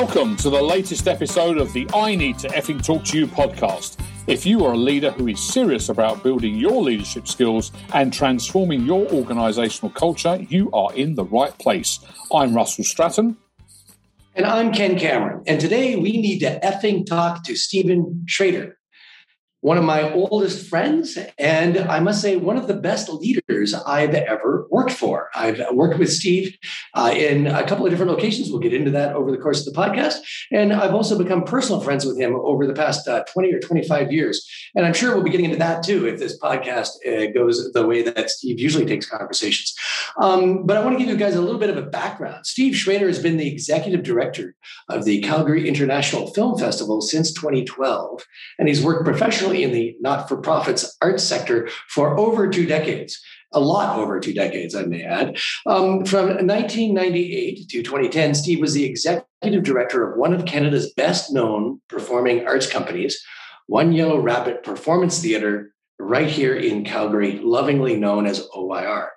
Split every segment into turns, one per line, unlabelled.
Welcome to the latest episode of the I Need to Effing Talk to You podcast. If you are a leader who is serious about building your leadership skills and transforming your organizational culture, you are in the right place. I'm Russell Stratton.
And I'm Ken Cameron. And today we need to effing talk to Stephen Schroeder one of my oldest friends, and I must say, one of the best leaders I've ever worked for. I've worked with Steve uh, in a couple of different locations. We'll get into that over the course of the podcast. And I've also become personal friends with him over the past uh, 20 or 25 years. And I'm sure we'll be getting into that too if this podcast uh, goes the way that Steve usually takes conversations. Um, but I want to give you guys a little bit of a background. Steve Schroeder has been the executive director of the Calgary International Film Festival since 2012, and he's worked professionally in the not for profits arts sector for over two decades. A lot over two decades, I may add. Um, from 1998 to 2010, Steve was the executive director of one of Canada's best known performing arts companies, One Yellow Rabbit Performance Theatre, right here in Calgary, lovingly known as OYR.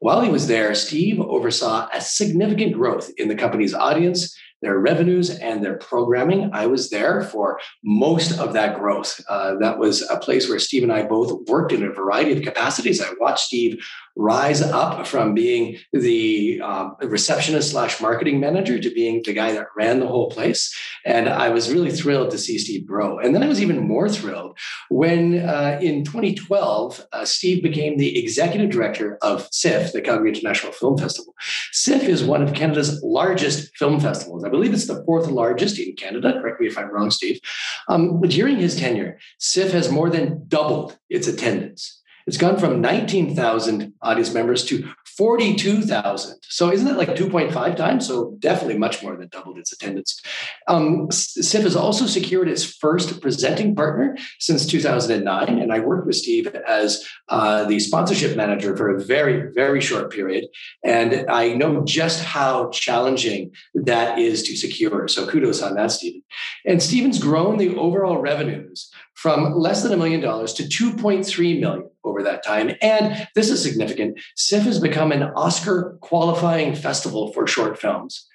While he was there, Steve oversaw a significant growth in the company's audience their revenues and their programming. I was there for most of that growth. Uh, that was a place where Steve and I both worked in a variety of capacities. I watched Steve rise up from being the uh, receptionist slash marketing manager to being the guy that ran the whole place. And I was really thrilled to see Steve grow. And then I was even more thrilled when uh, in 2012, uh, Steve became the executive director of CIFF, the Calgary International Film Festival. CIFF is one of Canada's largest film festivals. I believe it's the fourth largest in Canada. Correct me if I'm wrong, Steve. Um, during his tenure, CIFF has more than doubled its attendance. It's gone from 19,000 audience members to 42,000. So isn't that like 2.5 times? So definitely much more than doubled its attendance. Um, CIFF has also secured its first presenting partner since 2009. And I worked with Steve as uh, the sponsorship manager for a very, very short period. And I know just how challenging that is to secure. So kudos on that, Stephen. And Stephen's grown the overall revenues from less than a million dollars to 2.3 million over that time. And this is significant. CIFF has become an Oscar qualifying festival for short films.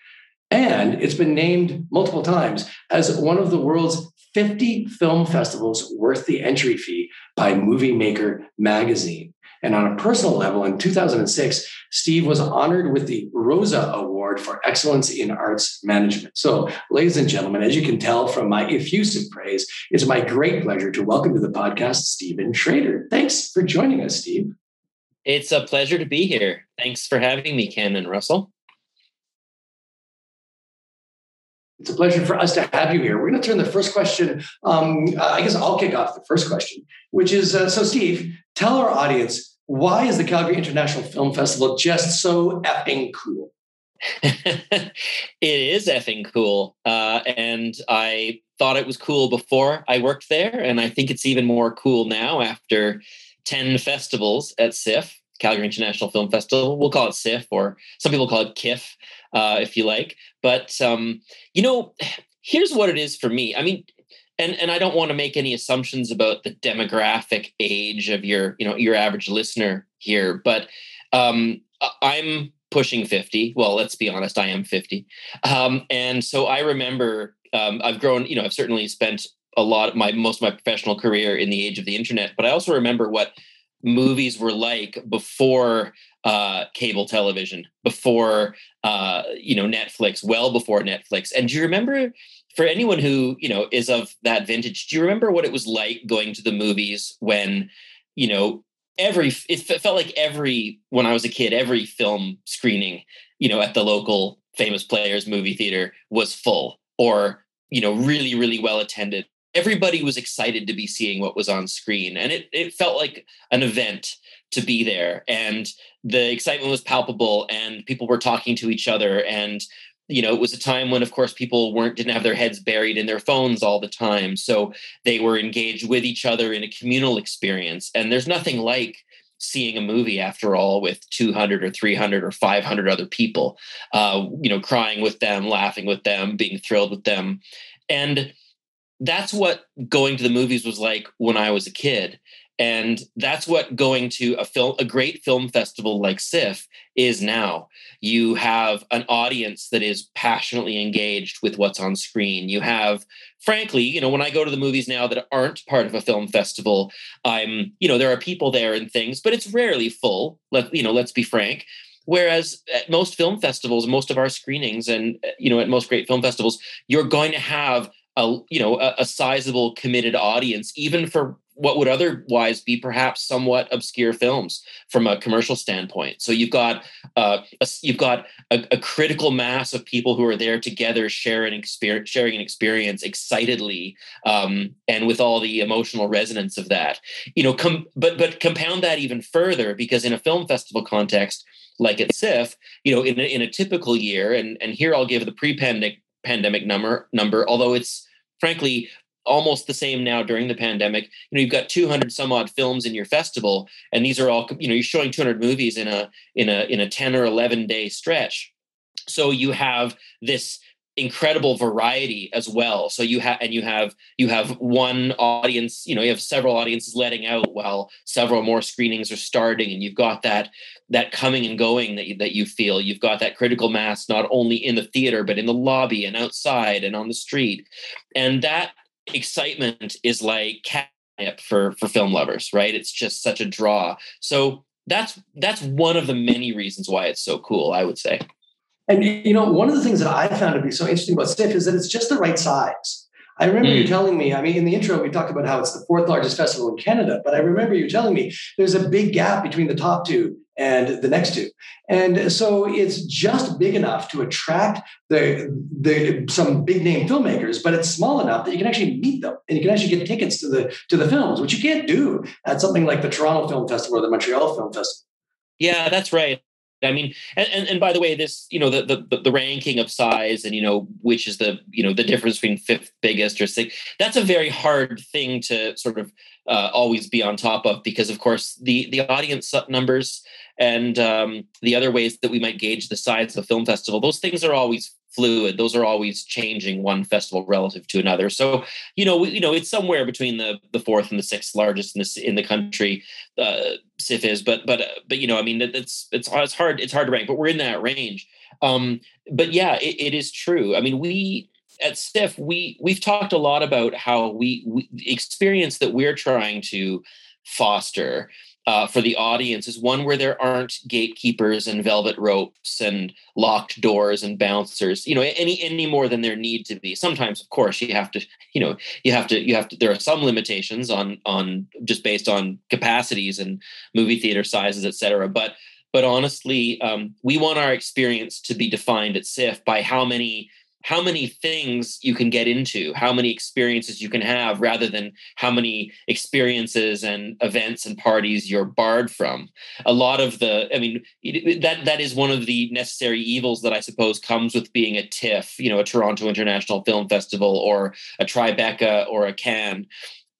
And it's been named multiple times as one of the world's 50 film festivals worth the entry fee by Movie Maker magazine. And on a personal level, in 2006, Steve was honored with the Rozsa Award for Excellence in Arts Management. So, ladies and gentlemen, as you can tell from my effusive praise, it's my great pleasure to welcome to the podcast Stephen Schroeder. Thanks for joining us, Steve.
It's a pleasure to be here. Thanks for having me, Ken and Russell.
It's a pleasure for us to have you here. We're going to turn the first question. Um, I guess I'll kick off the first question, which is uh, so, Steve, tell our audience why is the Calgary International Film Festival just so effing cool?
it is effing cool. Uh, and I thought it was cool before I worked there. And I think it's even more cool now after 10 festivals at CIFF, Calgary International Film Festival. We'll call it CIFF, or some people call it KIFF, uh, if you like. But, um, you know, here's what it is for me. I mean, and and I don't want to make any assumptions about the demographic age of your you know your average listener here, but um, I'm pushing 50. Well, let's be honest, I am 50, um, and so I remember um, I've grown. You know, I've certainly spent a lot of my most of my professional career in the age of the internet, but I also remember what movies were like before uh, cable television, before uh, you know Netflix, well before Netflix. And do you remember for anyone who you know is of that vintage do you remember what it was like going to the movies when you know every it felt like every when i was a kid every film screening you know at the local famous players movie theater was full or you know really really well attended. Everybody was excited to be seeing what was on screen and it, it felt like an event to be there and the excitement was palpable and people were talking to each other and you know it was a time when of course people weren't didn't have their heads buried in their phones all the time. So they were engaged with each other in a communal experience. And there's nothing like seeing a movie after all with 200 or 300 or 500 other people uh, you know crying with them laughing with them being thrilled with them. And that's what going to the movies was like when i was a kid and that's what going to a film a great film festival like CIFF is now. You have an audience that is passionately engaged with what's on screen. You have frankly you know when i go to the movies now that aren't part of a film festival i'm you know there are people there and things but it's rarely full let you know let's be frank. Whereas at most film festivals most of our screenings and uh, you know at most great film festivals you're going to have a you know a, a sizable committed audience even for what would otherwise be perhaps somewhat obscure films from a commercial standpoint. So you've got uh, a, you've got a, a, critical mass of people who are there together, sharing experience, sharing an experience excitedly, um, and with all the emotional resonance of that. You know, com- but but compound that even further because in a film festival context, like at CIFF, you know, in a, in a typical year, and and here I'll give the pre-pandemic pandemic number number, although it's frankly almost the same now during the pandemic. You know, you've got 200 some odd films in your festival, and these are all you know you're showing 200 movies in a in a in a 10 or 11 day stretch. So you have this incredible variety as well so you have and you have you have one audience you know you have several audiences letting out while several more screenings are starting and you've got that that coming and going that you, that you feel you've got that critical mass not only in the theater but in the lobby and outside and on the street and that excitement is like catnip for for film lovers, right? It's just such a draw. So that's that's one of the many reasons why it's so cool. I would say.
And you know, one of the things that I found to be so interesting about CIFF is that it's just the right size. I remember mm. you telling me, I mean, in the intro, we talked about how it's the fourth largest festival in Canada, but I remember you telling me there's a big gap between the top two and the next two. And so it's just big enough to attract the, the some big name filmmakers, but it's small enough that you can actually meet them and you can actually get tickets to the to the films, which you can't do at something like the Toronto Film Festival or the Montreal Film Festival.
Yeah, that's right. I mean, and, and, and by the way, this you know the, the the ranking of size and you know which is the you know the difference between fifth biggest or sixth. That's a very hard thing to sort of uh, always be on top of because, of course, the the audience numbers and um, the other ways that we might gauge the size of a film festival, those things are always fluid. Those are always changing one festival relative to another. So, you know, we, you know, it's somewhere between the the fourth and the sixth largest in the in the country. Uh, CIFF is, but but but you know, I mean, it's it's it's hard it's hard to rank, but we're in that range. Um, but yeah, it, it is true. I mean, we at CIFF we we've talked a lot about how we, we experience that we're trying to foster uh, for the audience is one where there aren't gatekeepers and velvet ropes and locked doors and bouncers you know any any more than there need to be. Sometimes of course you have to you know you have to you have to there are some limitations on on just based on capacities and movie theater sizes et cetera. But but honestly um, we want our experience to be defined at CIFF by how many how many things you can get into, how many experiences you can have, rather than how many experiences and events and parties you're barred from. A lot of the, I mean, that that is one of the necessary evils that I suppose comes with being a TIFF, you know, a Toronto International Film Festival or a Tribeca or a Cannes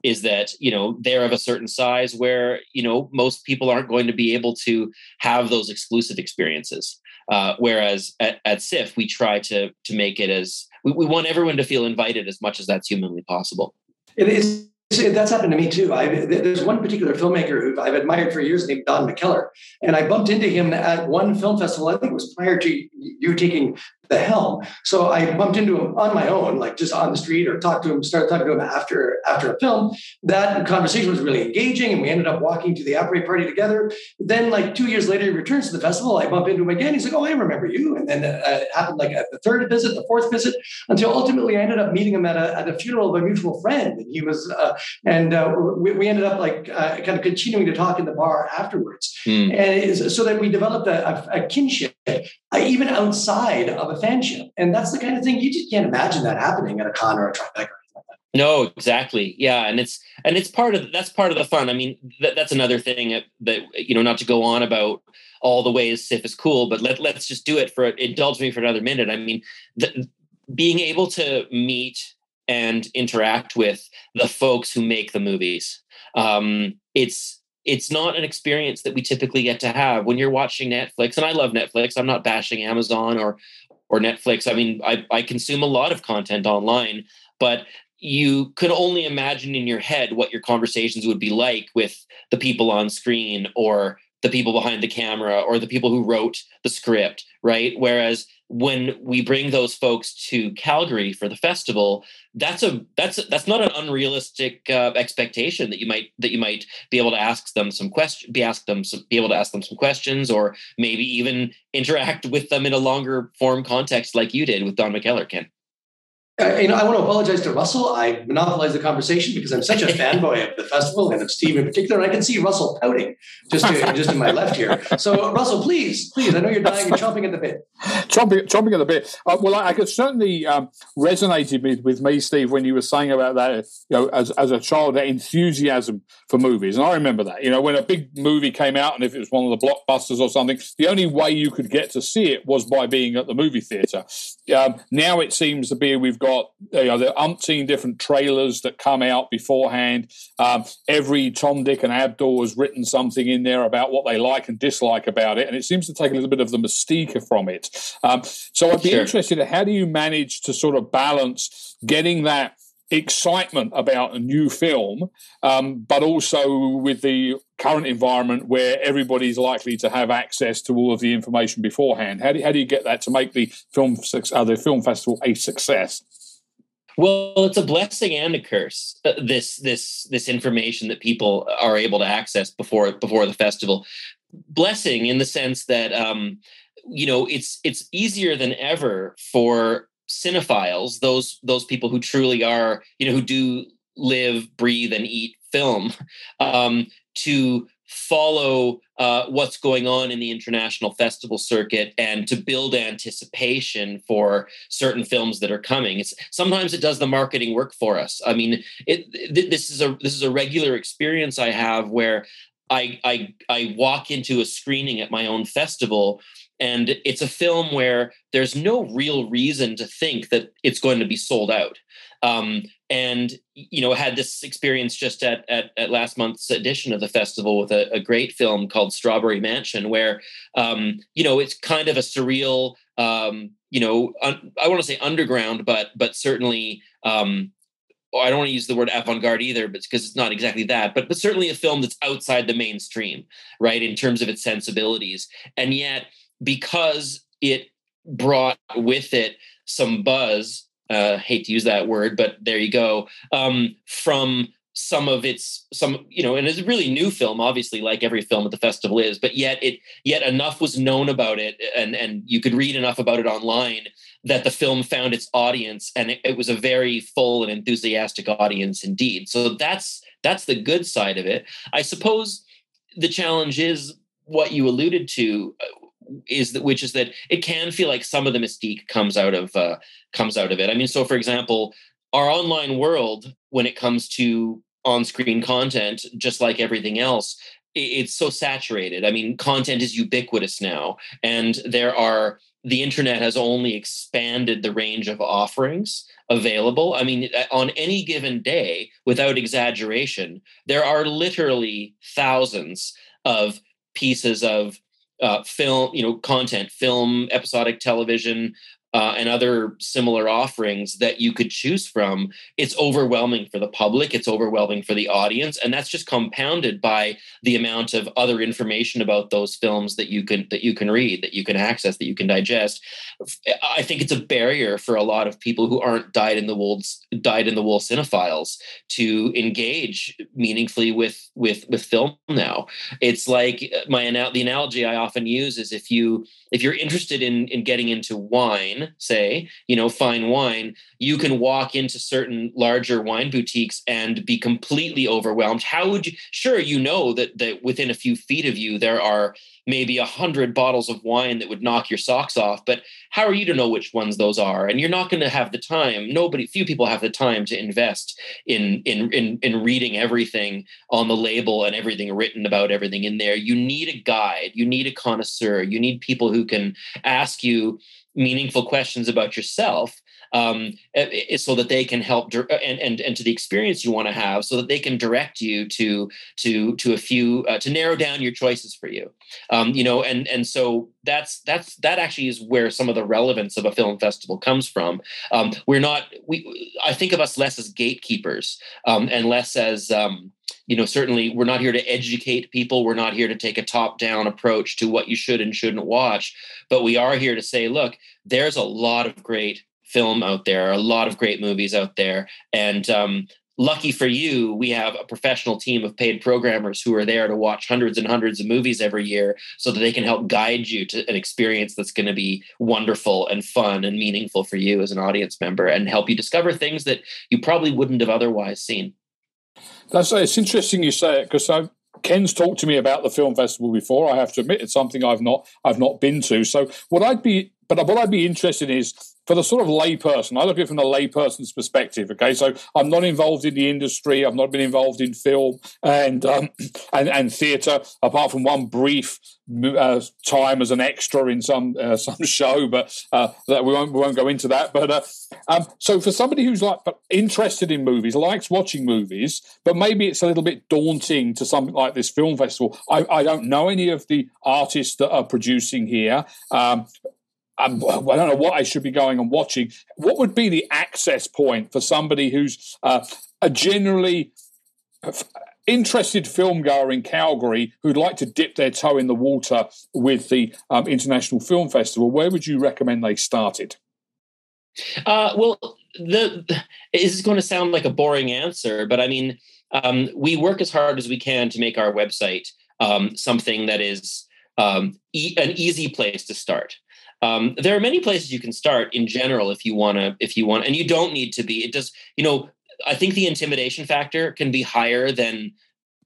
is that you know they're of a certain size where you know most people aren't going to be able to have those exclusive experiences uh, whereas at, at CIFF we try to to make it as we, we want everyone to feel invited as much as that's humanly possible
it is that's happened to me too. I, there's one particular filmmaker who I've admired for years named Don McKellar. And I bumped into him at one film festival. I think it was prior to you taking the helm. So I bumped into him on my own, like just on the street, or talked to him, started talking to him after after a film. That conversation was really engaging, and we ended up walking to the après party together. Then, like two years later, he returns to the festival. I bump into him again. He's like, "Oh, I remember you." And then uh, it happened like at the third visit, the fourth visit, until ultimately I ended up meeting him at a at a funeral of a mutual friend. And he was, uh, and uh, we, we ended up like uh, kind of continuing to talk in the bar afterwards, mm. and so that we developed a, a, a kinship uh, even outside of a fanship. And that's the kind of thing you just can't imagine that happening at a Cannes or a Tribeca.
No, exactly. Yeah, and it's and it's part of that's part of the fun. I mean, that, that's another thing that, you know, not to go on about all the ways CIFF is cool, but let let's just do it for indulge me for another minute. I mean, the, being able to meet and interact with the folks who make the movies, um, it's it's not an experience that we typically get to have when you're watching Netflix. And I love Netflix. I'm not bashing Amazon or or Netflix. I mean, I, I consume a lot of content online, but you could only imagine in your head what your conversations would be like with the people on screen or the people behind the camera or the people who wrote the script, right? Whereas when we bring those folks to Calgary for the festival, that's a that's that's not an unrealistic uh, expectation that you might that you might be able to ask them some question, be ask them some, be able to ask them some questions, or maybe even interact with them in a longer form context, like you did with Don McKellar, Ken.
Uh, you know, I want to apologize to Russell. I monopolized the conversation because I'm such a fanboy of the festival and of Steve in particular. And I can see Russell pouting just to, just to my left here. So, Russell, please, please, I know you're dying. You're chomping at the bit.
Chomping, chomping at the bit. Uh, well, I, I could certainly um, resonated with, with me, Steve, when you were saying about that. You know, as as a child, that enthusiasm for movies, and I remember that. You know, when a big movie came out, and if it was one of the blockbusters or something, the only way you could get to see it was by being at the movie theater. Um, now it seems to be we've got you know, are umpteen different trailers that come out beforehand. Um, every Tom, Dick, and Abdul has written something in there about what they like and dislike about it, and it seems to take a little bit of the mystique from it. Um, so I'd be sure. interested in how do you manage to sort of balance getting that excitement about a new film, um, but also with the current environment where everybody's likely to have access to all of the information beforehand. How do, how do you get that to make the film uh, the film festival a success?
Well, it's a blessing and a curse. Uh, this this this information that people are able to access before before the festival. Blessing in the sense that um, you know it's it's easier than ever for cinephiles, those those people who truly are you know who do live, breathe, and eat film, um, to follow uh, what's going on in the international festival circuit and to build anticipation for certain films that are coming. It's sometimes it does the marketing work for us. I mean, it, th- this is a this is a regular experience I have where I I I walk into a screening at my own festival and it's a film where there's no real reason to think that it's going to be sold out um, and you know had this experience just at, at, at last month's edition of the festival with a, a great film called strawberry mansion where um, you know it's kind of a surreal um, you know un- i want to say underground but but certainly um, I don't want to use the word avant-garde either, but because it's not exactly that, but but certainly a film that's outside the mainstream, right, in terms of its sensibilities. And yet, because it brought with it some buzz uh, hate to use that word, but there you go. Um, from some of its some you know and it's a really new film obviously like every film at the festival is but yet it yet enough was known about it and and you could read enough about it online that the film found its audience and it, it was a very full and enthusiastic audience indeed so that's that's the good side of it i suppose the challenge is what you alluded to is that which is that it can feel like some of the mystique comes out of uh, comes out of it. I mean, so for example, our online world when it comes to on-screen content, just like everything else, it's so saturated. I mean, content is ubiquitous now, and there are the internet has only expanded the range of offerings available. I mean, on any given day, without exaggeration, there are literally thousands of pieces of uh, film, you know, content, film, episodic television, uh, and other similar offerings that you could choose from, it's overwhelming for the public. It's overwhelming for the audience, and that's just compounded by the amount of other information about those films that you can that you can read, that you can access, that you can digest. I think it's a barrier for a lot of people who aren't dyed in the wool dyed in the wool cinephiles to engage meaningfully with with with film now. It's like my the analogy I often use is if you if you're interested in in getting into wine say you know fine wine you can walk into certain larger wine boutiques and be completely overwhelmed. How would you sure you know that that within a few feet of you there are maybe a hundred bottles of wine that would knock your socks off but how are you to know which ones those are? And you're not going to have the time nobody few people have the time to invest in in in, in reading everything on the label and everything written about everything in there. You need a guide you need a connoisseur you need people who can ask you meaningful questions about yourself um, so that they can help and, and and to the experience you want to have so that they can direct you to to to a few uh, to narrow down your choices for you. Um, you know and and so that's that's that actually is where some of the relevance of a film festival comes from. Um, we're not we i think of us less as gatekeepers um, and less as um, you know certainly we're not here to educate people we're not here to take a top down approach to what you should and shouldn't watch but we are here to say look there's a lot of great film out there, a lot of great movies out there. And um, lucky for you, we have a professional team of paid programmers who are there to watch hundreds and hundreds of movies every year so that they can help guide you to an experience that's going to be wonderful and fun and meaningful for you as an audience member and help you discover things that you probably wouldn't have otherwise seen.
It's interesting you say it because Ken's talked to me about the film festival before. I have to admit it's something I've not I've not been to. So what I'd be but what I'd be interested in is for the sort of layperson, I look at it from the layperson's perspective. Okay, so I'm not involved in the industry. I've not been involved in film and um, and, and theatre, apart from one brief uh, time as an extra in some uh, some show. But uh, that we won't we won't go into that. But uh, um, so for somebody who's like interested in movies, likes watching movies, but maybe it's a little bit daunting to something like this film festival. I, I don't know any of the artists that are producing here. Um, I'm, I do not know what I should be going and watching. What would be the access point for somebody who's uh, a generally interested film goer in Calgary who'd like to dip their toe in the water with the um, International Film Festival? Where would you recommend they started?
Uh, well, the, this is going to sound like a boring answer, but I mean, um, we work as hard as we can to make our website um, something that is um, e- an easy place to start. Um, there are many places you can start in general if you want to if you want and you don't need to be it does you know i think the intimidation factor can be higher than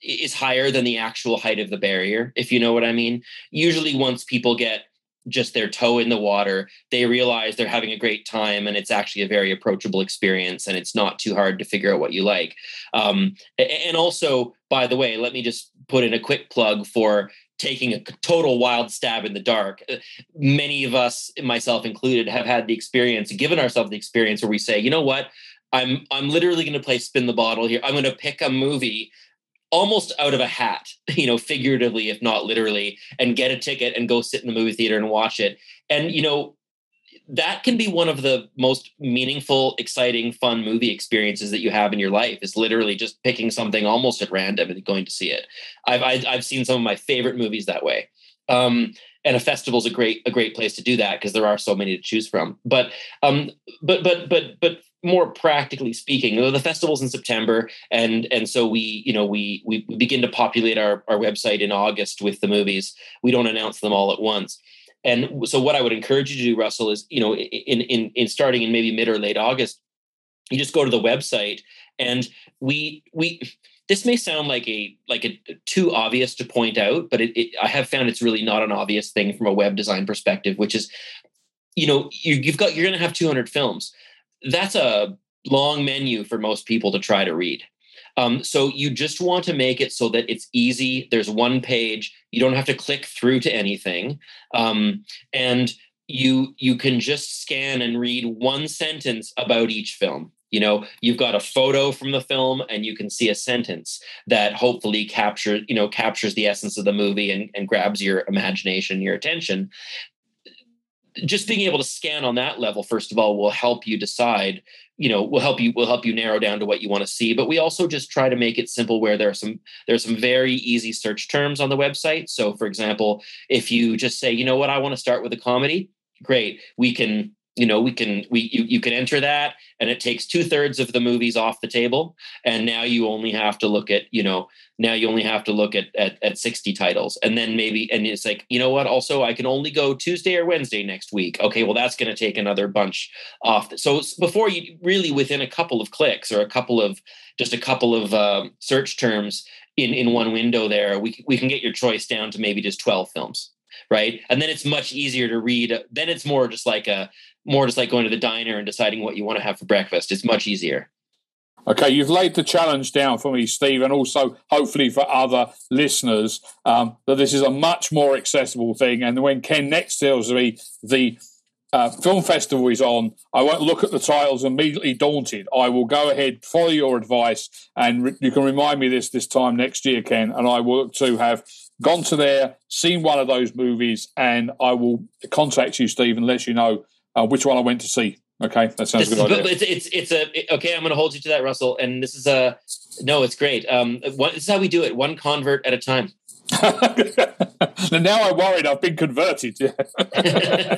is higher than the actual height of the barrier if you know what i mean. Usually once people get just their toe in the water they realize they're having a great time and it's actually a very approachable experience and it's not too hard to figure out what you like. Um, and also by the way let me just put in a quick plug for taking a total wild stab in the dark. Uh, many of us, myself included, have had the experience, given ourselves the experience where we say, you know what, I'm I'm literally going to play spin the bottle here. I'm going to pick a movie almost out of a hat, you know, figuratively if not literally, and get a ticket and go sit in the movie theater and watch it. And you know, that can be one of the most meaningful, exciting, fun movie experiences that you have in your life. Is literally just picking something almost at random and going to see it. I've I've, I've seen some of my favorite movies that way. Um, and a festival is a great a great place to do that because there are so many to choose from. But um, but but but but more practically speaking, the festival's in September, and and so we you know we we begin to populate our our website in August with the movies. We don't announce them all at once. And so what I would encourage you to do, Russell, is, you know, in, in, in starting in maybe mid or late August, you just go to the website and we, we, this may sound like a like a too obvious to point out but it, it, i have found it's really not an obvious thing from a web design perspective which is you know you, you've got you're going to have 200 films. That's a long menu for most people to try to read um, so you just want to make it so that it's easy. There's one page. You don't have to click through to anything, um, and you you can just scan and read one sentence about each film. You know, you've got a photo from the film, and you can see a sentence that hopefully captures you know captures the essence of the movie and, and grabs your imagination, your attention just being able to scan on that level first of all will help you decide you know will help you will help you narrow down to what you want to see but we also just try to make it simple where there are some there's some very easy search terms on the website. So for example if you just say you know what? I want to start with a comedy. Great. We can you know we can we you, you can enter that and it takes two-thirds of the movies off the table and now you only have to look at you know now you only have to look at, at at 60 titles. And then maybe and it's like you know what also i can only go tuesday or wednesday next week. Okay well that's going to take another bunch off. So before you really within a couple of clicks or a couple of just a couple of um, search terms in in one window there we, we can get your choice down to maybe just 12 films right? And then it's much easier to read then it's more just like a more just like going to the diner and deciding what you want to have for breakfast it's much easier
Okay, you've laid the challenge down for me, Steve, and also hopefully for other listeners um, that this is a much more accessible thing. And when Ken next tells me the uh, film festival is on, I won't look at the titles immediately daunted. I will go ahead, follow your advice, and re- you can remind me this this time next year, Ken. And I will to have gone to there, seen one of those movies, and I will contact you, Steve, and let you know uh, which one I went to see. Okay, that sounds this, good. Idea.
It's, it's it's a okay. I'm going to hold you to that, Russell. And this is a no. It's great. Um, one, this is how we do it. One convert at a time.
and now I'm worried. I've been converted.
uh,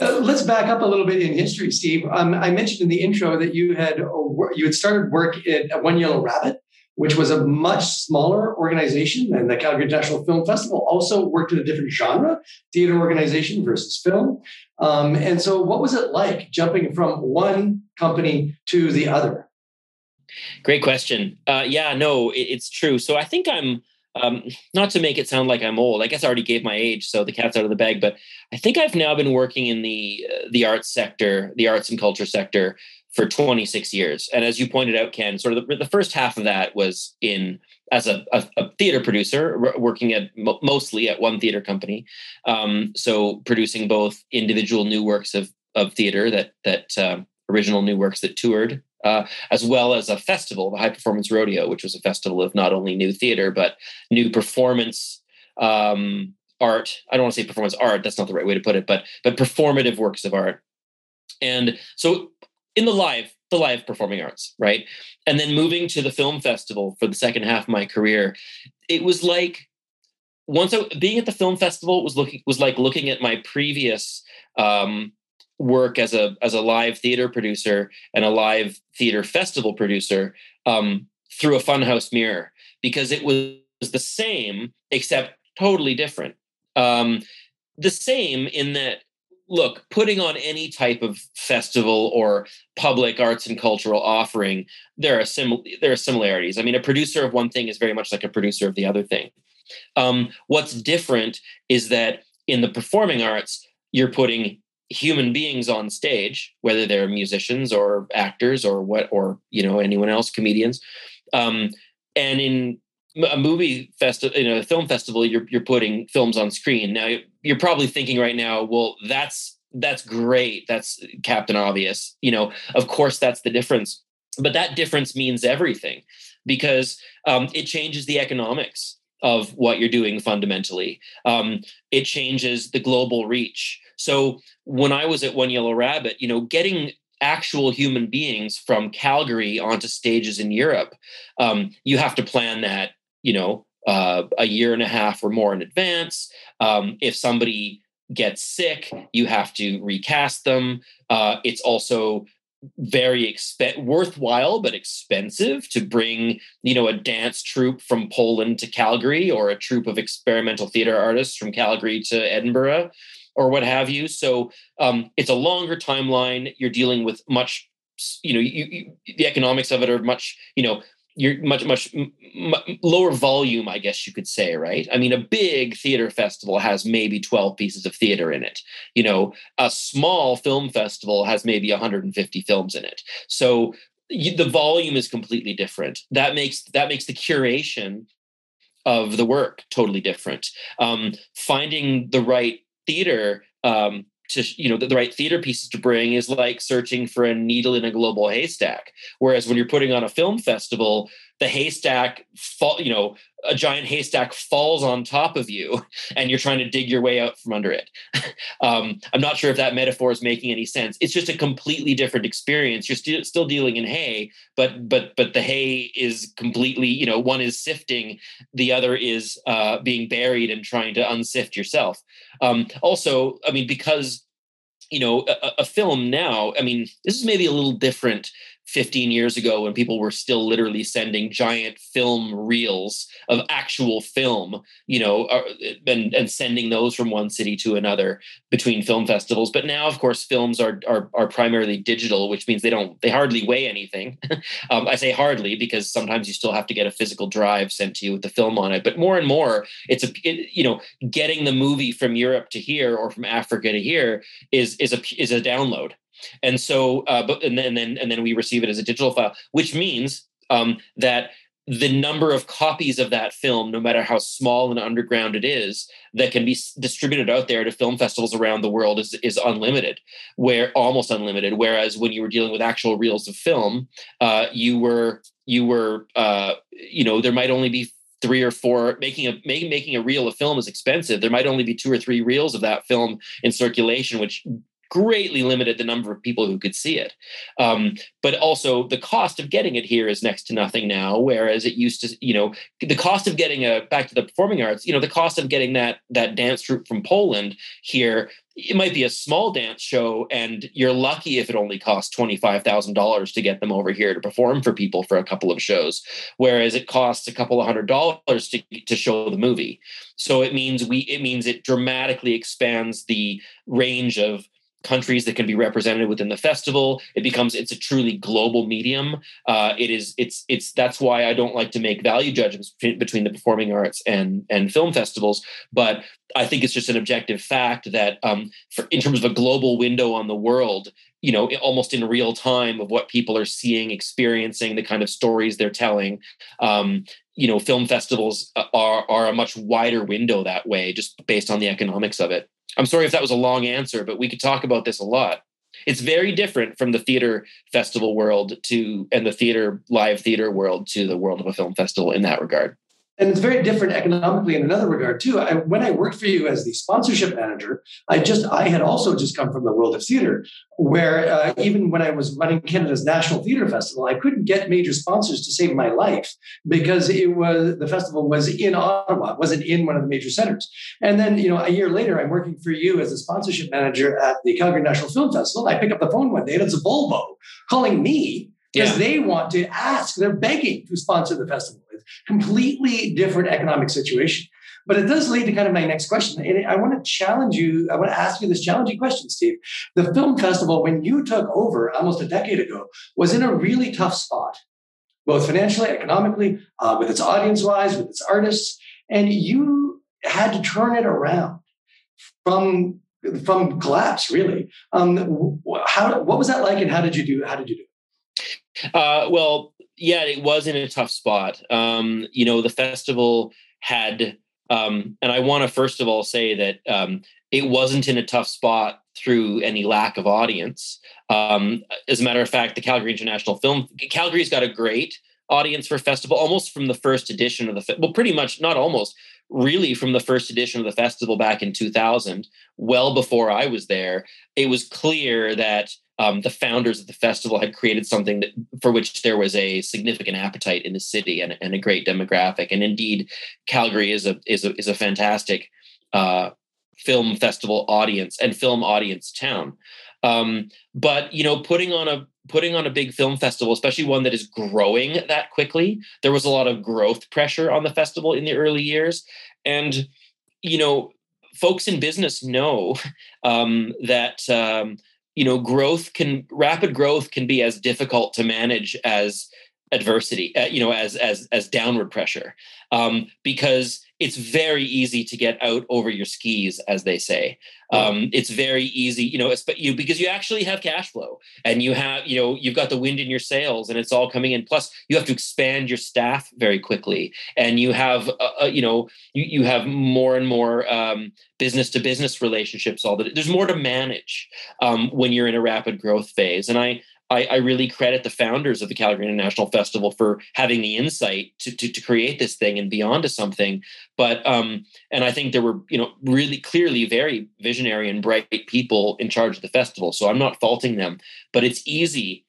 let's back up a little bit in history, Steve. Um, I mentioned in the intro that you had you had started work at One Yellow Rabbit, which was a much smaller organization than the Calgary International Film Festival. Also worked in a different genre, theater organization versus film. Um, and so, what was it like jumping from one company to the other?
Great question. Uh, yeah, no, it, it's true. So I think I'm um, not to make it sound like I'm old. I guess I already gave my age, so the cat's out of the bag. But I think I've now been working in the uh, the arts sector, the arts and culture sector, for 26 years. And as you pointed out, Ken, sort of the, the first half of that was in as a, a, a theater producer, working at mostly at one theater company. Um, so producing both individual new works of of theater that that um, original new works that toured uh, as well as a festival, the High Performance Rodeo, which was a festival of not only new theater but new performance um, art. I don't want to say performance art; that's not the right way to put it, but but performative works of art. And so, in the live, the live performing arts, right, and then moving to the film festival for the second half of my career, it was like once I, being at the film festival was looking was like looking at my previous um, work as a as a live theater producer and a live theater festival producer um, through a funhouse mirror because it was the same except totally different. Um, the same in that look, putting on any type of festival or public arts and cultural offering, there are sim- there are similarities. I mean, a producer of one thing is very much like a producer of the other thing. Um, what's different is that in the performing arts, you're putting human beings on stage, whether they're musicians or actors or what, or you know anyone else, comedians. Um, and in a movie festival, you know, a film festival, you're you're putting films on screen. Now you're probably thinking right now, well, that's that's great. That's Captain Obvious. You know, of course, that's the difference. But that difference means everything because um, it changes the economics of what you're doing fundamentally. Um, it changes the global reach. So when I was at One Yellow Rabbit, you know, getting actual human beings from Calgary onto stages in Europe, um, you have to plan that, you know, uh, a year and a half or more in advance. Um, if somebody gets sick, you have to recast them. Uh, it's also very exp- worthwhile but expensive to bring you know a dance troupe from Poland to Calgary or a troupe of experimental theater artists from Calgary to Edinburgh or what have you so um, it's a longer timeline you're dealing with much you know you, you, the economics of it are much you know you're much much m- lower volume i guess you could say right? I mean a big theater festival has maybe 12 pieces of theater in it. You know a small film festival has maybe 150 films in it. So you, the volume is completely different. That makes that makes the curation of the work totally different. Um, finding the right theater um, to you know the, the, right theater pieces to bring is like searching for a needle in a global haystack. Whereas when you're putting on a film festival the haystack fall you know a giant haystack falls on top of you and you're trying to dig your way out from under it. Um, i'm not sure if that metaphor is making any sense. It's just a completely different experience. You're st- still dealing in hay but but but the hay is completely you know one is sifting the other is uh, being buried and trying to unsift yourself. Um, also i mean because you know a, a, film now i mean this is maybe a little different 15 years ago when people were still literally sending giant film reels of actual film you know uh, and, and sending those from one city to another between film festivals. But now of course films are are, are primarily digital which means they don't they hardly weigh anything. Um, i say hardly because sometimes you still have to get a physical drive sent to you with the film on it. But more and more it's a it, you know getting the movie from europe to here or from africa to here is is a is a download and so uh, but and then and then we receive it as a digital file which means um, that the number of copies of that film, no matter how small and underground it is, that can be distributed out there to film festivals around the world is, is unlimited, where almost unlimited. Whereas when you were dealing with actual reels of film, uh, you were you were uh, you know there might only be three or four making a making making a reel of film is expensive there might only be two or three reels of that film in circulation which greatly limited the number of people who could see it. Um, but also the cost of getting it here is next to nothing now, whereas it used to, you know, the cost of getting a back to the performing arts, you know, the cost of getting that that dance troupe from Poland here, it might be a small dance show, and you're lucky if it only costs twenty five thousand dollars to get them over here to perform for people for a couple of shows, whereas it costs a couple of hundred dollars to to show the movie. So it means we it means it dramatically expands the range of countries that can be represented within the festival. It becomes it's a truly global medium. Uh, it is it's it's that's why i don't like to make value judgments between the performing arts and and film festivals. But i think it's just an objective fact that um, for, in terms of a global window on the world you know almost in real time of what people are seeing experiencing the kind of stories they're telling um, you know film festivals uh, are are a much wider window that way just based on the economics of it I'm sorry if that was a long answer, but we could talk about this a lot. It's very different from the theater festival world to and the theater live theater world to the world of a film festival in that regard
and it's very different economically in another regard too. I, when I worked for you as the sponsorship manager, I just I had also just come from the world of theater, where uh, even when I was running Canada's National Theater Festival, I couldn't get major sponsors to save my life because it was the festival was in Ottawa, wasn't in one of the major centers. And then you know a year later, I'm working for you as a sponsorship manager at the Calgary National Film Festival. I pick up the phone one day and it's a Volvo calling me because yeah. they want to ask, they're begging to sponsor the festival. Completely different economic situation. But it does lead to kind of my next question. And I want to challenge you, I want to ask you this challenging question, Steve. The film festival, when you took over almost a decade ago, was in a really tough spot, both financially, economically, uh, with its audience wise, with its artists. And you had to turn it around from from collapse really um, how what was that like and how did you do how did you do
uh, well, yeah, it was in a tough spot. Um, you know, the festival had, um, and I want to first of all say that um, it wasn't in a tough spot through any lack of audience. Um, as a matter of fact, the Calgary International Film Calgary's got a great audience for festival, almost from the first edition of the well, pretty much not almost, really from the first edition of the festival back in 2000, well before I was there. It was clear that um, the founders of the festival had created something that, for which there was a significant appetite in the city and, and a great demographic. And indeed, Calgary is a is a is a fantastic uh, film festival audience and film audience town. Um, but you know, putting on a putting on a big film festival, especially one that is growing that quickly, there was a lot of growth pressure on the festival in the early years, and you know, folks in business know um, that um, you know growth can rapid growth can be as difficult to manage as adversity uh, you know as as as downward pressure. Um, because it's very easy to get out over your skis, as they say. Um, it's very easy, you know, you because you actually have cash flow and you have, you know, you've got the wind in your sails and it's all coming in. Plus, you have to expand your staff very quickly, and you have, uh, uh you know, you you have more and more business to business relationships. All that there's more to manage um, when you're in a rapid growth phase, and I I, I, really credit the founders of the Calgary International Festival for having the insight to, to, to create this thing and beyond to something. But um, and I think there were you know really clearly very visionary and bright people in charge of the festival. So I'm not faulting them, but it's easy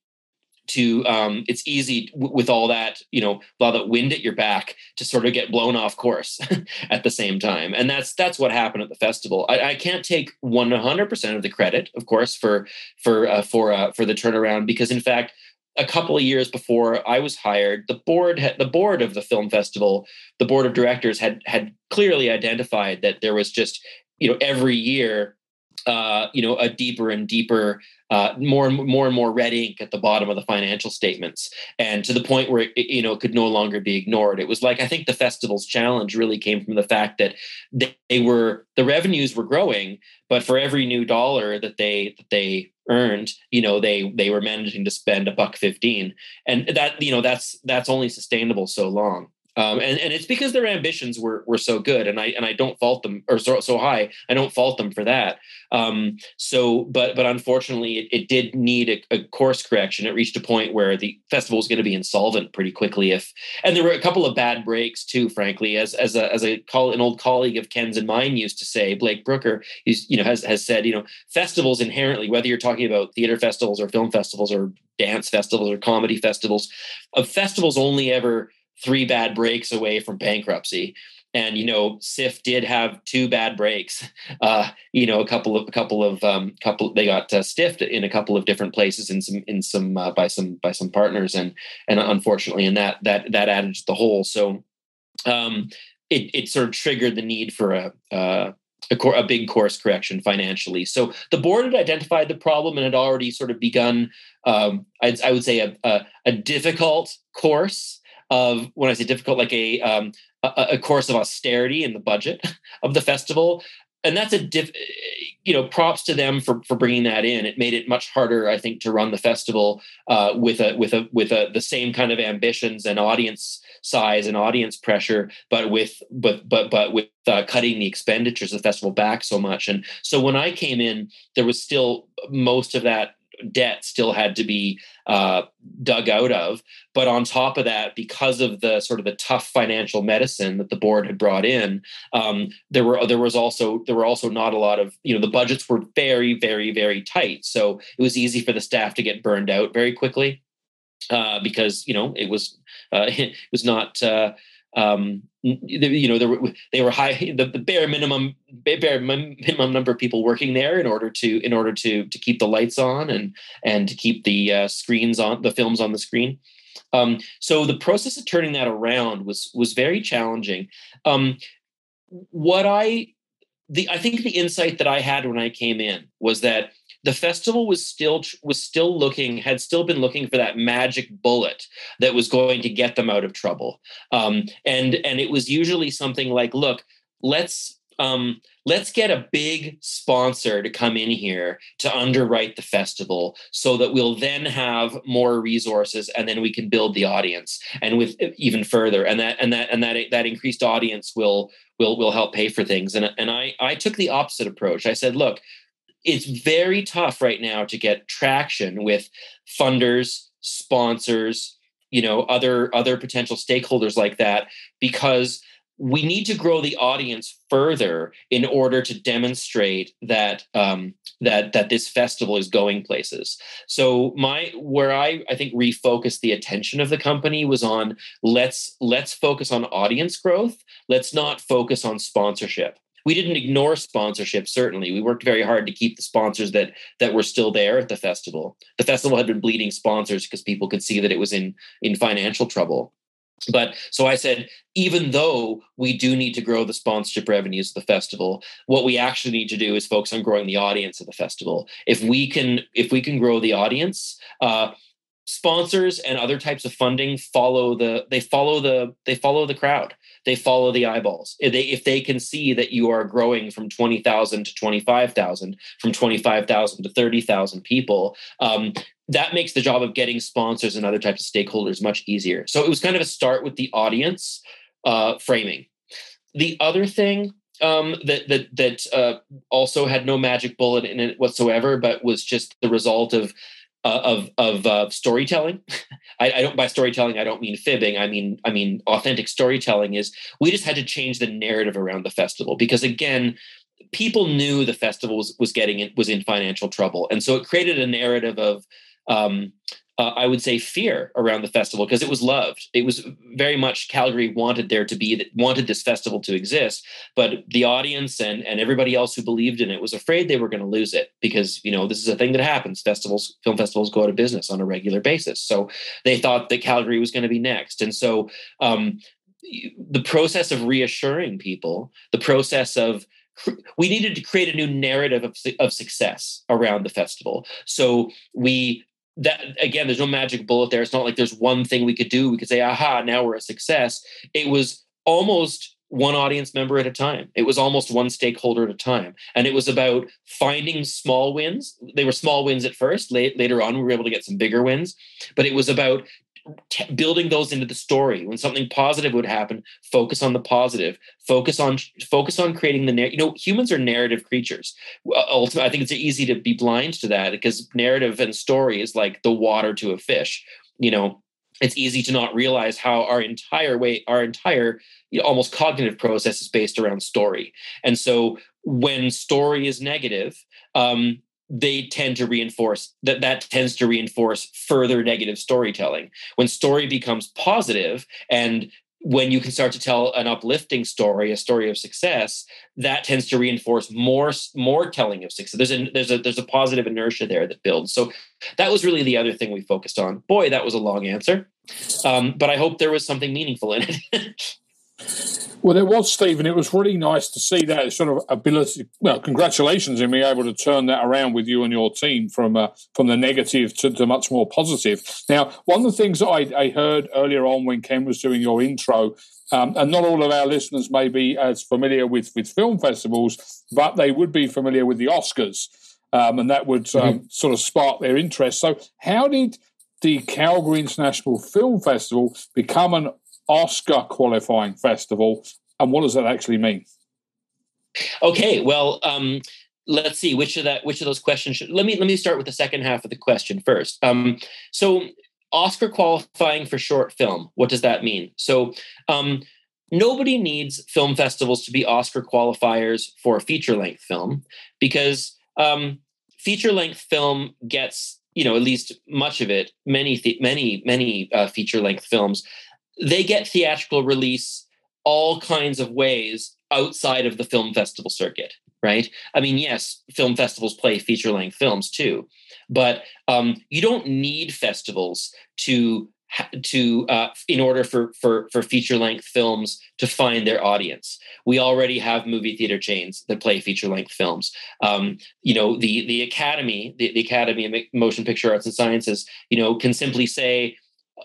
to um, it's easy w- with all that you know all that wind at your back to sort of get blown off course at the same time. And that's that's what happened at the festival. I, I can't take 100% of the credit of course for for uh, for uh, for the turnaround because in fact a couple of years before I was hired, the board had, the board of the film festival, the board of directors had had clearly identified that there was just you know every year uh, you know, a deeper and deeper, uh, more and more and more red ink at the bottom of the financial statements, and to the point where it, you know, it could no longer be ignored. It was like I think the festival's challenge really came from the fact that they, were the revenues were growing, but for every new dollar that they that they earned, you know, they they were managing to spend a buck fifteen, and that you know that's that's only sustainable so long. Um, and, and it's because their ambitions were were so good, and I and I don't fault them or so so high. I don't fault them for that. Um, so, but but unfortunately, it, it did need a, a, course correction. It reached a point where the festival was going to be insolvent pretty quickly. If and there were a couple of bad breaks too. Frankly, as as a as a call an old colleague of Ken's and mine used to say, Blake Brooker, he's you know has has said you know festivals inherently, whether you're talking about theater festivals or film festivals or dance festivals or comedy festivals, of festivals only ever three bad breaks away from bankruptcy. And you know CIFF did have two bad breaks. Uh you know a couple of a couple of um couple they got uh, stiffed in a couple of different places in some in some uh, by some by some partners. And and unfortunately and that that that added to the whole. So um it it sort of triggered the need for a uh a, cor- a big course correction financially. So the board had identified the problem and had already sort of begun, um, I'd, I would say, a, a, a difficult course of when I say difficult, like a um, a, a, course of austerity in the budget of the festival, and that's a diff. You know, props to them for for bringing that in. It made it much harder, I think, to run the festival uh, with a with a with a the same kind of ambitions and audience size and audience pressure, but with but but but with uh, cutting the expenditures of the festival back so much. And so when I came in, there was still most of that debt still had to be uh, dug out of. But on top of that, because of the sort of the tough financial medicine that the board had brought in, um, there were there was also there were also not a lot of you know the budgets were very very very tight, so it was easy for the staff to get burned out very quickly uh, because you know it was uh, it was not. Uh, um, you know, were, they were high. The, the bare minimum, bare minimum number of people working there in order to in order to to keep the lights on and and to keep the uh, screens on the films on the screen. Um, so the process of turning that around was was very challenging. Um, what I the I think the insight that I had when I came in was that the festival was still was still looking had still been looking for that magic bullet that was going to get them out of trouble. Um, and and it was usually something like look let's um, let's get a big sponsor to come in here to underwrite the festival so that we'll then have more resources and then we can build the audience and with even further. And that and that and that that increased audience will will will help pay for things. And and I I took the opposite approach. I said look it's very tough right now to get traction with funders, sponsors, you know, other other potential stakeholders like that because we need to grow the audience further in order to demonstrate that um, that that this festival is going places. So my where I I think refocused the attention of the company was on let's let's focus on audience growth. Let's not focus on sponsorship we didn't ignore sponsorship certainly. We worked very hard to keep the sponsors that that were still there at the festival. The festival had been bleeding sponsors because people could see that it was in in financial trouble. But so i said even though we do need to grow the sponsorship revenues of the festival what we actually need to do is focus on growing the audience of the festival. If we can if we can grow the audience uh, sponsors and other types of funding follow the they follow the they follow the crowd. They follow the eyeballs. If they if they can see that you are growing from 20,000 to 25,000 from 25,000 to 30,000 people um, that makes the job of getting sponsors and other types of stakeholders much easier. So it was kind of a start with the audience uh, framing. The other thing um, that that that uh, also had no magic bullet in it whatsoever, but was just the result of uh, of of uh, storytelling. I, I, don't by storytelling I don't mean fibbing. I mean I mean authentic storytelling is we just had to change the narrative around the festival because again people knew the festival was, was getting in, was in financial trouble and so it created a narrative of um, uh, I would say fear around the festival because it was loved. It was very much Calgary wanted there to be wanted this festival to exist, but the audience and and everybody else who believed in it was afraid they were going to lose it because you know this is a thing that happens. Festivals, film festivals, go out of business on a regular basis, so they thought that Calgary was going to be next, and so um, the process of reassuring people, the process of we needed to create a new narrative of, of success around the festival. So we that again, there's no magic bullet there. It's not like there's one thing we could do. We could say, aha, now we're a success. It was almost one audience member at a time. It was almost one stakeholder at a time. And it was about finding small wins. They were small wins at first. Late, later on, we were able to get some bigger wins. But it was about t- building those into the story. When something positive would happen, focus on the positive. Focus on focus on creating the narrative. You know, humans are narrative creatures. Ultimately, I think it's easy to be blind to that because narrative and story is like the water to a fish. You know, it's easy to not realize how our entire way, our entire you know, almost cognitive process is based around story. And so when story is negative, um, they tend to reinforce that that tends to reinforce further negative storytelling. When story becomes positive and when you can start to tell an uplifting story a story of success that tends to reinforce more more telling of success. There's a there's a there's a positive inertia there that builds. So that was really the other thing we focused on. Boy that was a long answer. Um, but i hope there was something meaningful in it
Well, there was, Stephen. It was really nice to see that sort of ability. Well, congratulations in being able to turn that around with you and your team from uh, from the negative to, to, much more positive. Now, one of the things that I, I heard earlier on when Ken was doing your intro, um, and not all of our listeners may be as familiar with, with film festivals, but they would be familiar with the Oscars, um, and that would um, mm-hmm. sort of spark their interest. So, how did the Calgary International Film Festival become an Oscar qualifying festival, and what does that actually mean?
Okay, well, um, let's see which of that which of those questions should let me let me start with the second half of the question first. Um, so, Oscar qualifying for short film, what does that mean? So. Um, nobody needs film festivals to be Oscar qualifiers for feature length film because um, feature length film gets you know at least much of it many many many uh, feature length films they get theatrical release all kinds of ways outside of the film festival circuit right? I mean yes film festivals play feature length films too but um, you don't need festivals to to uh, in order for for for feature length films to find their audience. We already have movie theater chains that play feature length films. Um, you know the the academy the, the academy of motion picture arts and sciences you know can simply say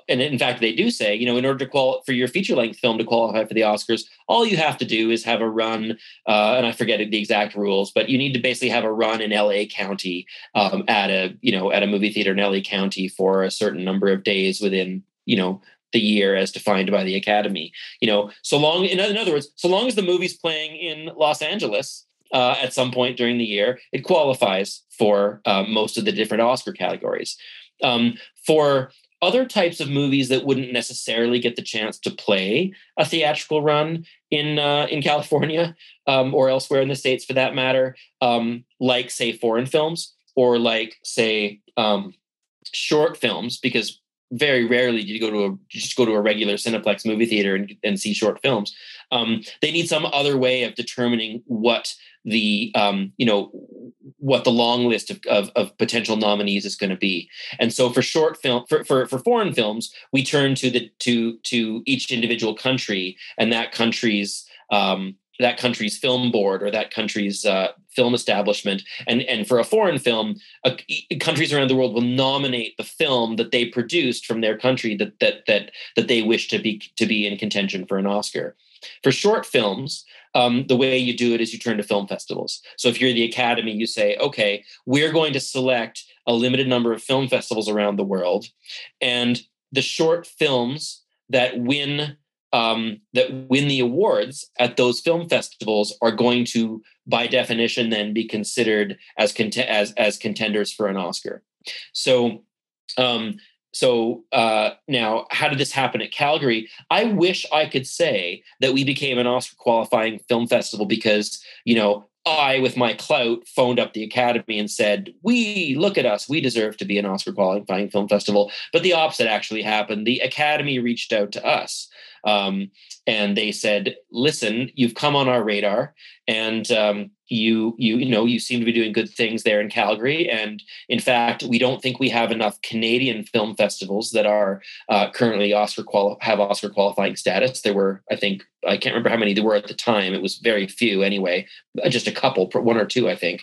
and in fact they do say you know in order to qualify for your feature length film to qualify for the oscars all you have to do is have a run uh, and i forget the exact rules but you need to basically have a run in la county um, at a you know at a movie theater in la county for a certain number of days within you know the year as defined by the academy. You know so long in, other words so long as the movie's playing in los angeles uh, at some point during the year it qualifies for uh, most of the different oscar categories. Um, for other types of movies that wouldn't necessarily get the chance to play a theatrical run in uh, in California um, or elsewhere in the states, for that matter, um, like say foreign films or like say um, short films, because very rarely do you go to a just go to a regular Cineplex movie theater and, and see short films. Um, they need some other way of determining what the um, you know what the long list of, of, of potential nominees is going to be. And so for short film for, for, for foreign films we turn to the to to each individual country and that country's um, that country's film board or that country's uh, film establishment. And and for a foreign film uh, countries around the world will nominate the film that they produced from their country that that that that they wish to be to be in contention for an oscar. For short films um, the way you do it is you turn to film festivals. So if you're the Academy, you say, okay, we're going to select a limited number of film festivals around the world, and the short films that win um, that win the awards at those film festivals are going to, by definition, then be considered as cont- as as contenders for an Oscar. So um, so uh, now, how did this happen at Calgary? I wish I could say that we became an Oscar qualifying film festival because, you know, I, with my clout, phoned up the Academy and said, We look at us, we deserve to be an Oscar qualifying film festival. But the opposite actually happened. The Academy reached out to us. Um, and they said, "Listen, you've come on our radar, and um, you you you know you seem to be doing good things there in Calgary. And in fact, we don't think we have enough Canadian film festivals that are uh, currently Oscar quali- have Oscar qualifying status. There were, I think, I can't remember how many there were at the time. It was very few anyway, just a couple, one or two, I think."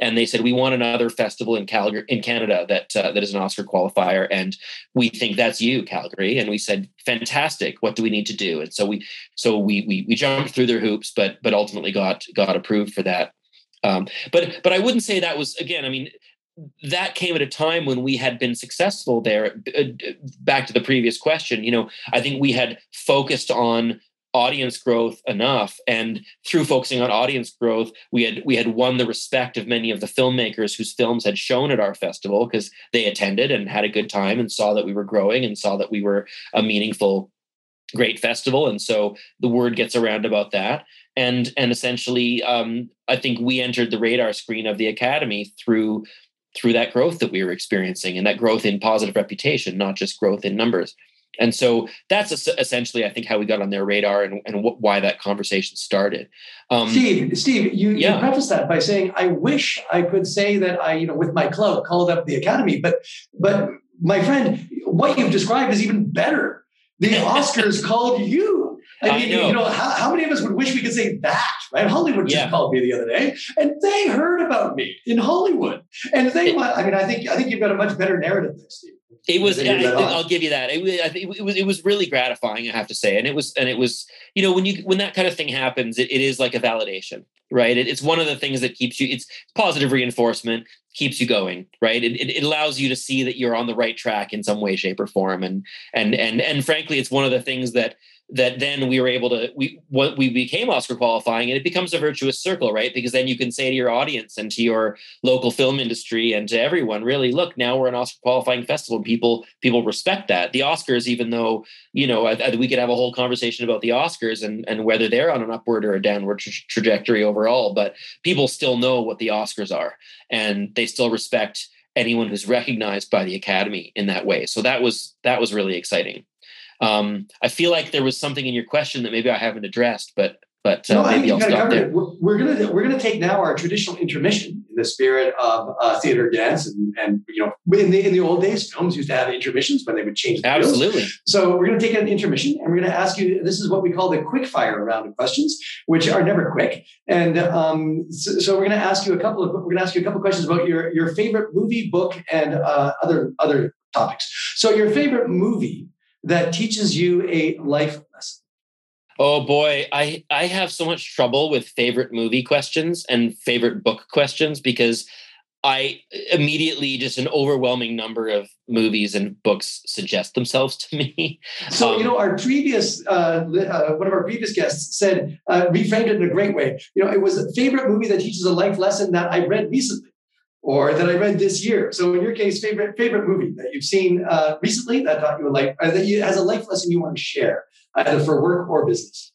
And they said we want another festival in Calgary in Canada that uh, that is an Oscar qualifier, and we think that's you, Calgary. And we said, fantastic. What do we need to do? And so we so we we, we jumped through their hoops, but but ultimately got got approved for that. Um, but but I wouldn't say that was again. I mean, that came at a time when we had been successful there. Uh, back to the previous question, you know, I think we had focused on audience growth enough. And through focusing on audience growth we had we had won the respect of many of the filmmakers whose films had shown at our festival because they attended and had a good time and saw that we were growing and saw that we were a meaningful great festival. And so the word gets around about that. And and essentially um, i think we entered the radar screen of the academy through through that growth that we were experiencing and that growth in positive reputation not just growth in numbers and so that's essentially, I think, how we got on their radar and, and wh- why that conversation started.
Um, Steve, Steve, you, yeah. you prefaced that by saying, "I wish I could say that I, you know, with my clout, called up the academy." But, but my friend, what you've described is even better. The Oscars called you. I mean, I know. you know, how, how, many of us would wish we could say that, right? Hollywood just yeah. called me the other day, and they heard about me in Hollywood, and they. I mean, I think I think you've got a much better narrative there, Steve.
It was. I, will give you that. It, I think it was. It was really gratifying. I have to say, and it was. And it was. You know, when you when that kind of thing happens, it, it is like a validation, right? It, it's one of the things that keeps you. It's positive reinforcement keeps you going, right? It, it, allows you to see that you're on the right track in some way, shape, or form. And and and and frankly, it's one of the things that that then we were able to we what we became Oscar qualifying and it becomes a virtuous circle, right? Because then you can say to your audience and to your local film industry and to everyone, really, look, now we're an Oscar qualifying festival and people people respect that. The Oscars, even though you know I, I, we could have a whole conversation about the Oscars and and whether they're on an upward or a downward tra- trajectory overall, but people still know what the Oscars are and they still respect anyone who's recognized by the Academy in that way. So that was that was really exciting. Um, I feel like there was something in your question that maybe I haven't addressed, but but uh, no, maybe I'll stop there.
We're, we're, gonna we're gonna take now our traditional intermission in the spirit of uh, theater dance, and and you know in the in the old days, films used to have intermissions when they would change the
absolutely.
So we're gonna take an intermission, and we're gonna ask you. This is what we call the quick fire round of questions, which are never quick. And um, so, so, we're gonna ask you a couple of we're gonna ask you a couple of questions about your your favorite movie, book, and uh, other other topics. So your favorite movie that teaches you a life lesson?
Oh boy, I I have so much trouble with favorite movie questions and favorite book questions because I immediately just an overwhelming number of movies and books suggest themselves to me.
So um, you know, our previous uh, uh, one of our previous guests said uh, reframed it in a great way. You know, it was a favorite movie that teaches a life lesson that I read recently or that I read this year. So in your case, favorite favorite movie that you've seen uh, recently that taught you a life uh, that you, has a life lesson you want to share, either for work or business.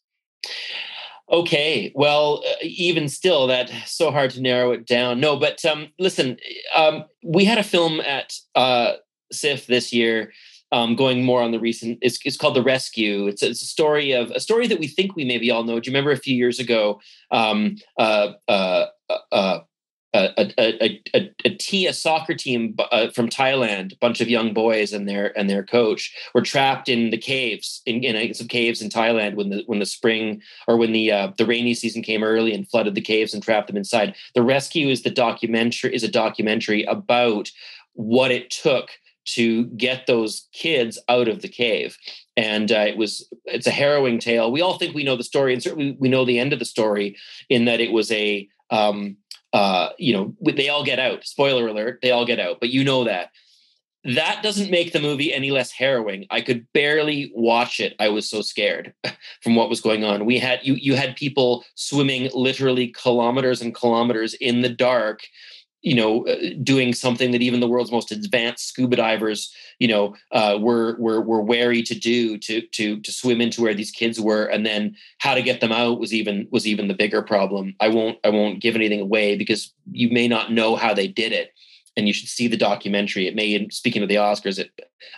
Okay, well, uh, even still, that's so hard to narrow it down. No, but um, listen, um, we had a film at uh, CIFF this year. Um, going more on the recent, it's, it's called The Rescue. It's, it's, a story of a story that we think we maybe all know. Do you remember a few years ago? Um, uh, uh, uh a a, a, a, team, a soccer team uh, from Thailand, a bunch of young boys and their and their coach were trapped in the caves in, in some caves in Thailand when the when the spring or when the uh, the rainy season came early and flooded the caves and trapped them inside. The rescue is the documentary is a documentary about what it took to get those kids out of the cave and uh, it was it's a harrowing tale we all think we know the story and certainly we know the end of the story in that it was a um, uh, you know, they all get out. Spoiler alert, they all get out, but you know that. That doesn't make the movie any less harrowing. I could barely watch it. I was so scared from what was going on. We had you you had people swimming literally kilometers and kilometers in the dark you know, uh, doing something that even the world's most advanced scuba divers, you know, uh, were were were wary to do to to to swim into where these kids were, and then how to get them out was even was even the bigger problem. I won't I won't give anything away because you may not know how they did it, and you should see the documentary. It may, speaking of the Oscars, it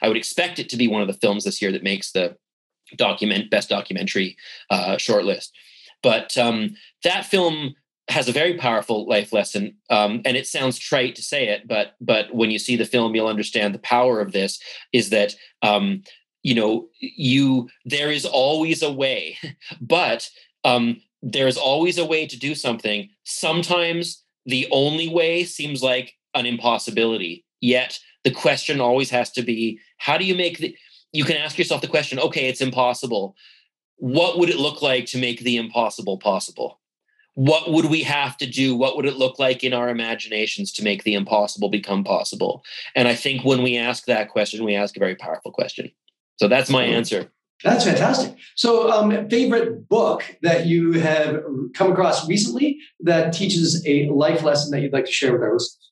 I would expect it to be one of the films this year that makes the document best documentary uh, shortlist. But um, that film has a very powerful life lesson, um, and it sounds trite to say it, but but when you see the film, you'll understand the power of this. Is that um, you know you there is always a way, but um, there's always a way to do something. Sometimes the only way seems like an impossibility. Yet the question always has to be how do you make the you can ask yourself the question okay it's impossible what would it look like to make the impossible possible what would we have to do? What would it look like in our imaginations to make the impossible become possible? And i think when we ask that question we ask a very powerful question. So that's my answer.
That's fantastic. So um, favorite book that you have come across recently that teaches a life lesson that you'd like to share with our listeners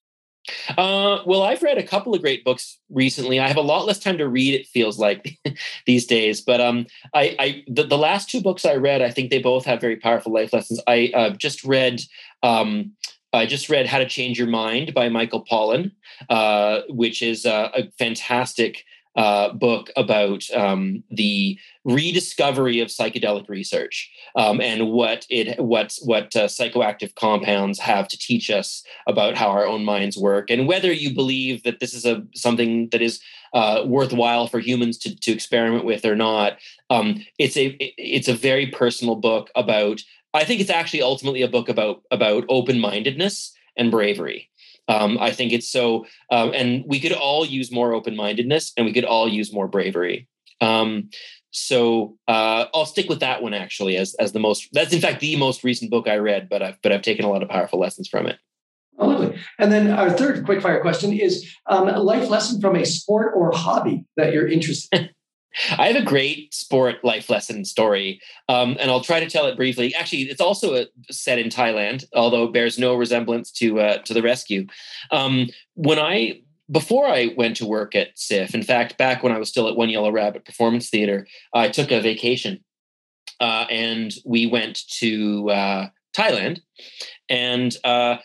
uh, well, I've read a couple of great books recently. I have a lot less time to read. It feels like these days, but um, I, I the, the, last two books I read, I think they both have very powerful life lessons. I uh, just read. Um, I just read How to Change Your Mind by Michael Pollan, uh, which is uh, a fantastic uh, book about um, the rediscovery of psychedelic research um, and what it what what uh, psychoactive compounds have to teach us about how our own minds work and whether you believe that this is a something that is uh, worthwhile for humans to, to experiment with or not. Um, it's a it's a very personal book about. I think it's actually ultimately a book about about open mindedness and bravery. Um, I think it's so, um, and we could all use more open mindedness and we could all use more bravery. Um, so uh, I'll stick with that one actually as as the most. That's in fact the most recent book I read, but I've but I've taken a lot of powerful lessons from it.
Oh, lovely. And then our third quick fire question is um, a life lesson from a sport or hobby that you're interested in.
I have a great sport life lesson story, um, and I'll try to tell it briefly. Actually, it's also a, set in Thailand, although it bears no resemblance to uh, to the rescue. Um, when I before I went to work at CIFF, in fact, back when I was still at One Yellow Rabbit Performance Theater, I took a vacation, uh, and we went to uh, Thailand, and uh,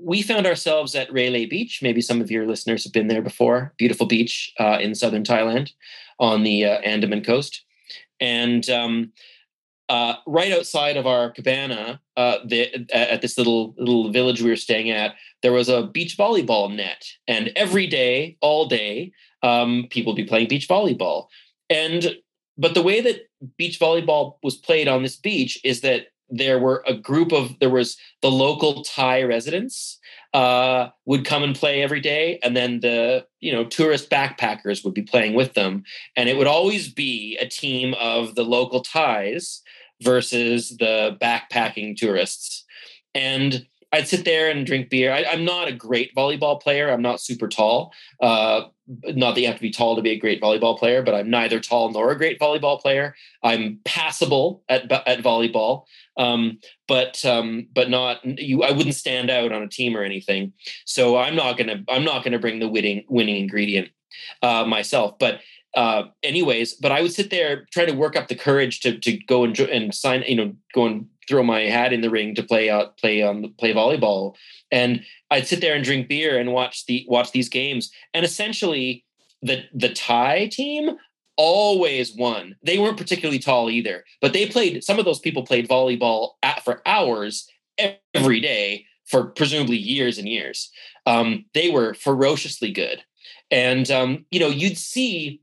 we found ourselves at Railay Beach. Maybe some of your listeners have been there before. Beautiful beach uh, in southern Thailand on the uh, Andaman coast. And um, uh, right outside of our cabana, uh, the, at this little little village we were staying at, there was a beach volleyball net, and every day, all day, um, people would be playing beach volleyball. And but the way that beach volleyball was played on this beach is that there were a group of there was the local Thai residents uh, would come and play every day, and then the you know tourist backpackers would be playing with them, and it would always be a team of the local Thais versus the backpacking tourists, and I'd sit there and drink beer. I, am not a great volleyball player. I'm not super tall. Uh, not that you have to be tall to be a great volleyball player, but I'm neither tall nor a great volleyball player. I'm passable at at volleyball, um, but um, but not you. I wouldn't stand out on a team or anything. So I'm not gonna I'm not gonna bring the winning winning ingredient uh, myself. But uh, anyways, but I would sit there trying to work up the courage to to go and and sign you know go and throw my hat in the ring to play out play on um, play volleyball and i'd sit there and drink beer and watch the watch these games and essentially the the thai team always won. They weren't particularly tall either but they played some of those people played volleyball at, for hours every day for presumably years and years. Um, they were ferociously good. And um, you know you'd see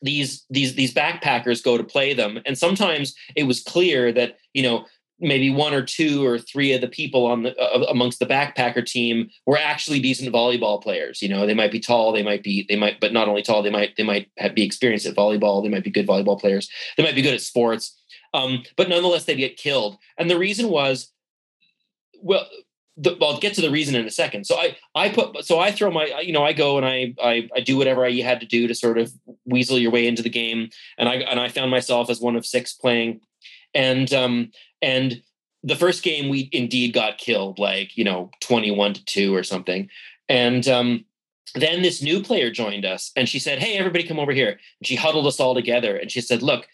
these these these backpackers go to play them and sometimes it was clear that you know maybe one or two or three of the people on the uh, amongst the backpacker team were actually decent volleyball players you know they might be tall they might be they might but not only tall they might they might have, be experienced at volleyball they might be good volleyball players they might be good at sports um, but nonetheless they get killed and the reason was well the, I'll get to the reason in a second. So I, I put, so I throw my, you know, I go and I, I, I do whatever I had to do to sort of weasel your way into the game. And I, and I found myself as one of six playing and, um, and the first game we indeed got killed, like, you know, 21 to two or something. And, um, then this new player joined us and she said, Hey, everybody come over here. And she huddled us all together and she said, Look,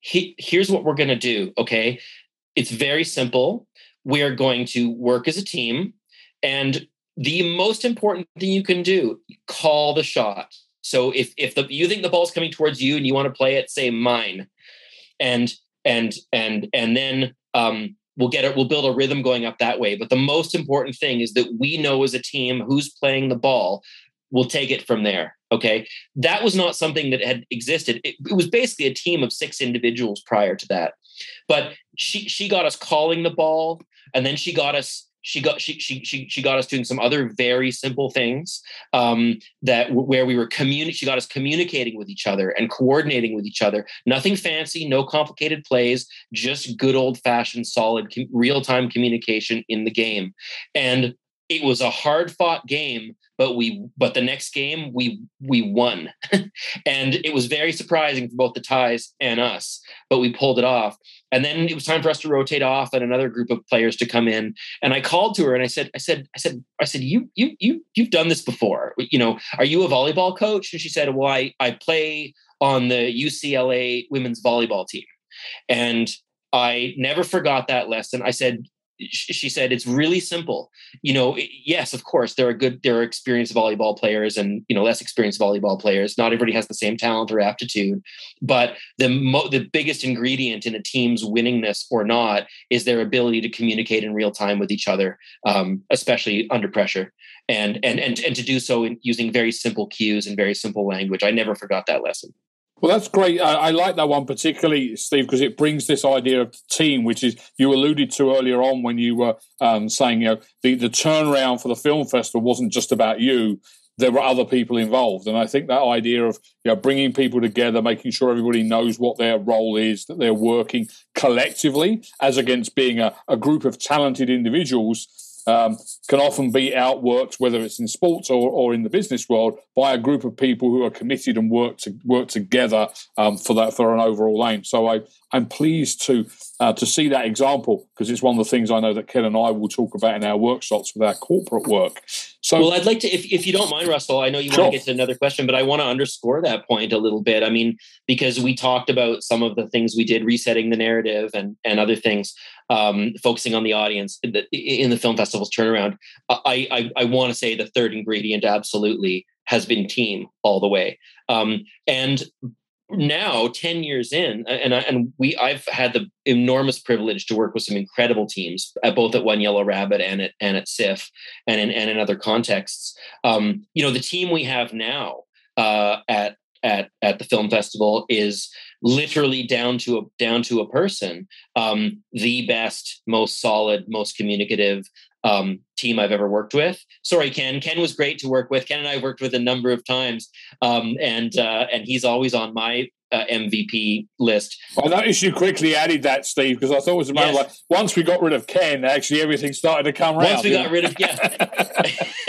he, here's what we're going to do. Okay. It's very simple we are going to work as a team. And the most important thing you can do, call the shot. So if if the you think the ball's coming towards you and you want to play it, say mine. and and and and then um, we'll get it we'll build a rhythm going up that way. But the most important thing is that we know as a team who's playing the ball we'll take it from there okay? That was not something that had existed. It, it was basically a team of six individuals prior to that. But she she got us calling the ball and then she got us she got she she she, she got us doing some other very simple things um, that where we were communicating. She got us communicating with each other and coordinating with each other. Nothing fancy, no complicated plays, just good old fashioned, solid com- real time communication in the game. And it was a hard fought game but we but the next game we we won. And it was very surprising for both the Thais and us but we pulled it off. And then it was time for us to rotate off and another group of players to come in. And i called to her and i said i said i said i said you you you you've done this before. You know are you a volleyball coach? And she said well i i play on the ucla women's volleyball team. And I never forgot that lesson. I said, she said it's really simple. You know yes of course there are good there are experienced volleyball players and you know less experienced volleyball players. Not everybody has the same talent or aptitude but the mo- the biggest ingredient in a team's winningness or not is their ability to communicate in real time with each other um, especially under pressure and and and and to do so in using very simple cues and very simple language. I never forgot that lesson
well, that's great. I, I, like that one particularly, Steve, because it brings this idea of team, which is you alluded to earlier on when you were um, saying, you know, the, the turnaround for the film festival wasn't just about you. There were other people involved, and I think that idea of you know bringing people together, making sure everybody knows what their role is, that they're working collectively, as against being a, a group of talented individuals um, can often be outworked, whether it's in sports or, or in the business world, by a group of people who are committed and work to work together um, for that for an overall aim. So I, I'm pleased to uh, to see that example because it's one of the things I know that Ken and I will talk about in our workshops with our corporate work. So,
well, I'd like to, if, if you don't mind, Russell, I know you sure. want to get to another question, but I want to underscore that point a little bit. I mean, because we talked about some of the things we did, resetting the narrative and and other things, um, focusing on the audience in the, in the film festival's turnaround. I I, I want to say the third ingredient absolutely has been team all the way. Um, and now 10 years in and and we I've had the enormous privilege to work with some incredible teams at both at One Yellow Rabbit and at and at CIFF and in and in other contexts um, you know the team we have now uh, at at at the film festival is literally down to a down to a person um, the best most solid most communicative um, team I've ever worked with. Sorry, Ken. Ken was great to work with. Ken and I worked with a number of times, um, and uh, and he's always on my uh, MVP list.
I noticed you quickly added that, Steve, because I thought it was a matter yes. like once we got rid of Ken, actually everything started to come
around. Once we got rid of yeah,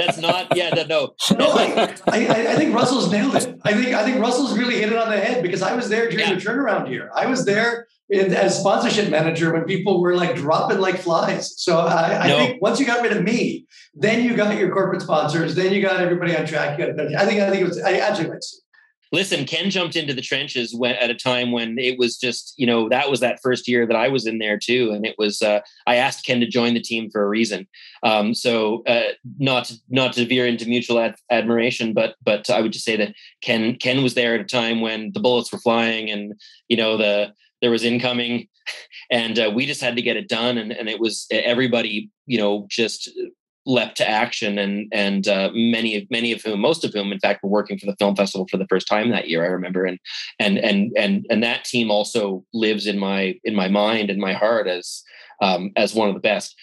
that's not yeah no
no. I, I, I, think Russell's nailed it. I think I think Russell's really hit it on the head because I was there during yeah. the turnaround year. I was there in, as sponsorship manager when people were like dropping like flies. So I, I no. think once you got rid of me, then you got your corporate sponsors, then you got everybody on track. Got, I think I think it was I absolutely
listen, Ken jumped into the trenches when, at a time when it was just, you know, that was that first year that I was in there too. And it was, uh, I asked Ken to join the team for a reason. Um, so uh, not, not to veer into mutual ad- admiration, but, but I would just say that Ken, Ken was there at a time when the bullets were flying and, you know, the, there was incoming and uh, we just had to get it done. And, and it was everybody, you know, just leapt to action and and uh, many of many of whom most of whom in fact were working for the film festival for the first time that year i remember. And and and and and that team also lives in my in my mind and my heart as um, as one of the best.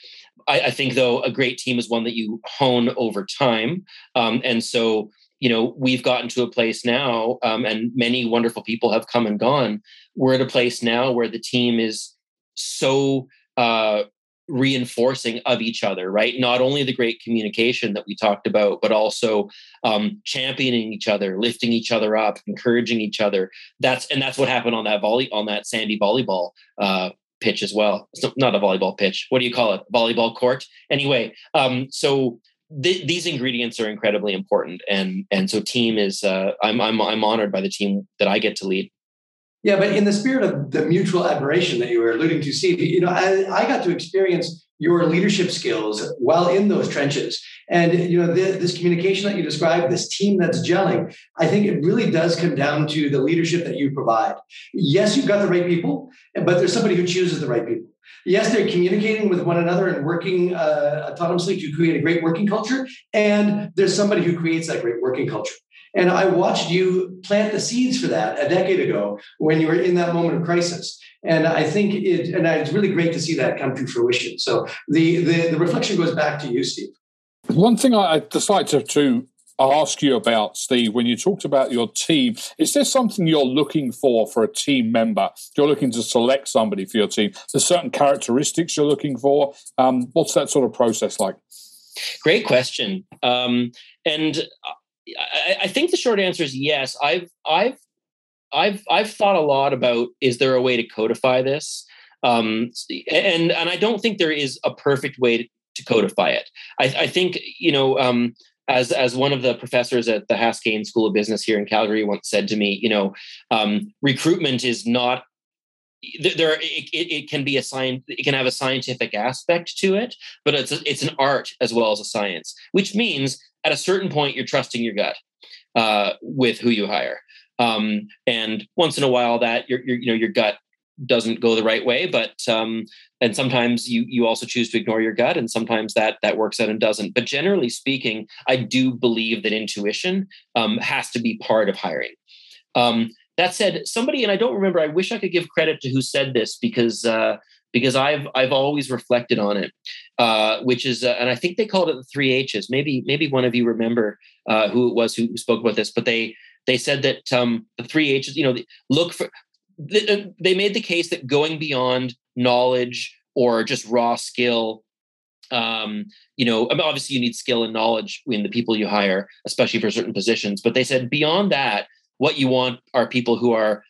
I, I, think though a great team is one that you hone over time. Um, and so you know we've gotten to a place now um, and many wonderful people have come and gone. We're at a place now where the team is so uh, reinforcing of each other right? Not only the great communication that we talked about but also um, championing each other lifting each other up encouraging each other. That's and that's what happened on that volley on that sandy volleyball uh, pitch as well. Not a volleyball pitch. What do you call it? Volleyball court? Anyway um, so th- these ingredients are incredibly important. And and so team is uh, I'm, I'm i'm honored by the team that i get to lead
yeah, but in the spirit of the mutual admiration that you were alluding to, Steve, you know, I, I got to experience your leadership skills while in those trenches. And you know, this, this communication that you described, this team that's gelling, I think it really does come down to the leadership that you provide. Yes, you've got the right people, but there's somebody who chooses the right people. Yes, they're communicating with one another and working uh, autonomously to create a great working culture. And there's somebody who creates that great working culture. And I watched you plant the seeds for that a decade ago when you were in that moment of crisis. And I think it, and it's really great to see that come to fruition. So the the, the reflection goes back to you, Steve.
One thing I'd decided to, to ask you about, Steve, when you talked about your team, is there something you're looking for for a team member? You're looking to select somebody for your team. There's certain characteristics you're looking for. Um, what's that sort of process like?
Great question. Um, and I, I think the short answer is yes. I've I've I've I've thought a lot about is there a way to codify this? Um, and and I don't think there is a perfect way to, to codify it. I, I, think you know um, as as one of the professors at the Haskayne School of Business here in Calgary once said to me, you know, um, recruitment is not there it, it, can be a science it can have a scientific aspect to it but it's a, it's an art as well as a science which means at a certain point you're trusting your gut uh, with who you hire. Um, and once in a while that your, your you know your gut doesn't go the right way but um, and sometimes you you also choose to ignore your gut and sometimes that that works out and doesn't. But generally speaking i do believe that intuition um, has to be part of hiring. Um, that said somebody and i don't remember i wish i could give credit to who said this because uh, because I've I've always reflected on it, uh, which is uh, and I think they called it the three H's. Maybe maybe one of you remember uh, who it was who spoke about this, but they they said that um, the three H's. You know, look for uh, they made the case that going beyond knowledge or just raw skill um, you know, obviously you need skill and knowledge in the people you hire, especially for certain positions. But they said beyond that, what you want are people who are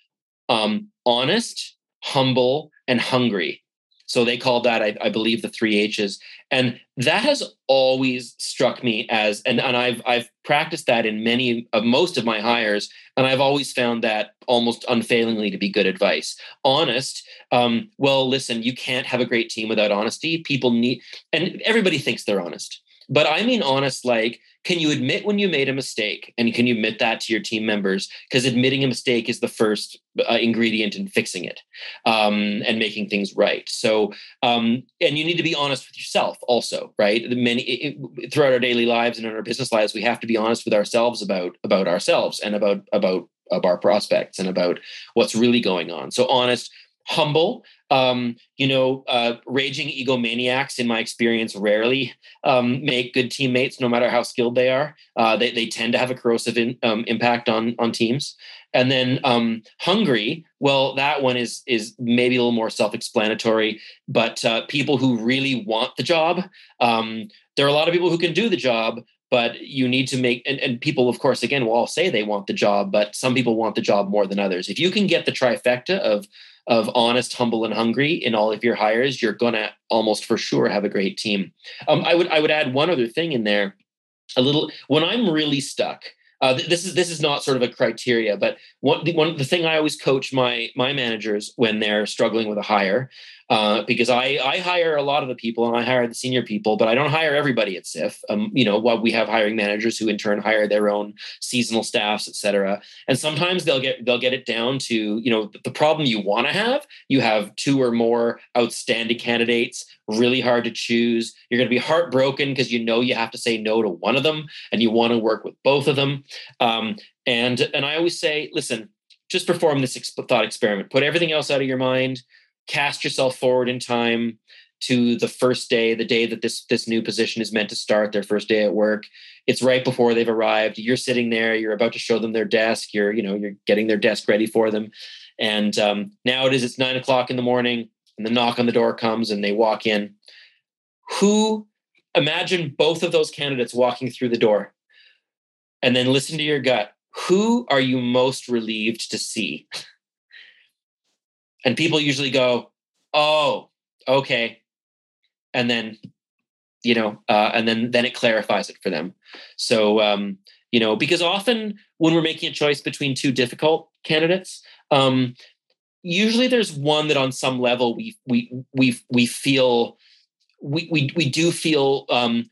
um, honest, humble, and hungry. So they called that, I, I, believe, the three H's, and that has always struck me as, and, and I've I've practiced that in many of most of my hires, and I've always found that almost unfailingly to be good advice. Honest, um, well, listen, you can't have a great team without honesty. People need, and everybody thinks they're honest, but I mean honest, like can you admit when you made a mistake? And can you admit that to your team members? Because admitting a mistake is the first uh, ingredient in fixing it um, and making things right. So um, and you need to be honest with yourself also right? The many it, throughout our daily lives and in our business lives we have to be honest with ourselves about about ourselves and about about of our prospects and about what's really going on. So honest humble um, you know, uh, raging egomaniacs, in my experience, rarely um, make good teammates, no matter how skilled they are. Uh, they, they tend to have a corrosive in, um, impact on on teams. And then um, hungry, well, that one is is maybe a little more self-explanatory. But uh, people who really want the job, um, there are a lot of people who can do the job, but you need to make and, and people of course again will all say they want the job but some people want the job more than others if you can get the trifecta of of honest, humble, and hungry in all of your hires, you're gonna almost for sure have a great team. Um, I would I would add one other thing in there. A little when I'm really stuck. Uh, this is this is not sort of a criteria, but one the, one the thing I always coach my my managers when they're struggling with a hire uh, because I I hire a lot of the people and I hire the senior people, but I don't hire everybody at CIFF. Um, you know, while we have hiring managers who in turn hire their own seasonal staffs, et cetera. And sometimes they'll get they'll get it down to you know the problem you want to have. You have two or more outstanding candidates, really hard to choose. You're going to be heartbroken because you know you have to say no to one of them, and you want to work with both of them. Um, and and I always say, listen, just perform this thought experiment. Put everything else out of your mind cast yourself forward in time to the first day the day that this this new position is meant to start their first day at work it's right before they've arrived you're sitting there you're about to show them their desk you're you know you're getting their desk ready for them and um, now it is it's nine o'clock in the morning and the knock on the door comes and they walk in. Who imagine both of those candidates walking through the door and then listen to your gut. Who are you most relieved to see? And people usually go oh okay. And then you know uh, and then then it clarifies it for them. So um, you know because often when we're making a choice between two difficult candidates um, usually there's one that on some level we we we we feel we we we do feel um,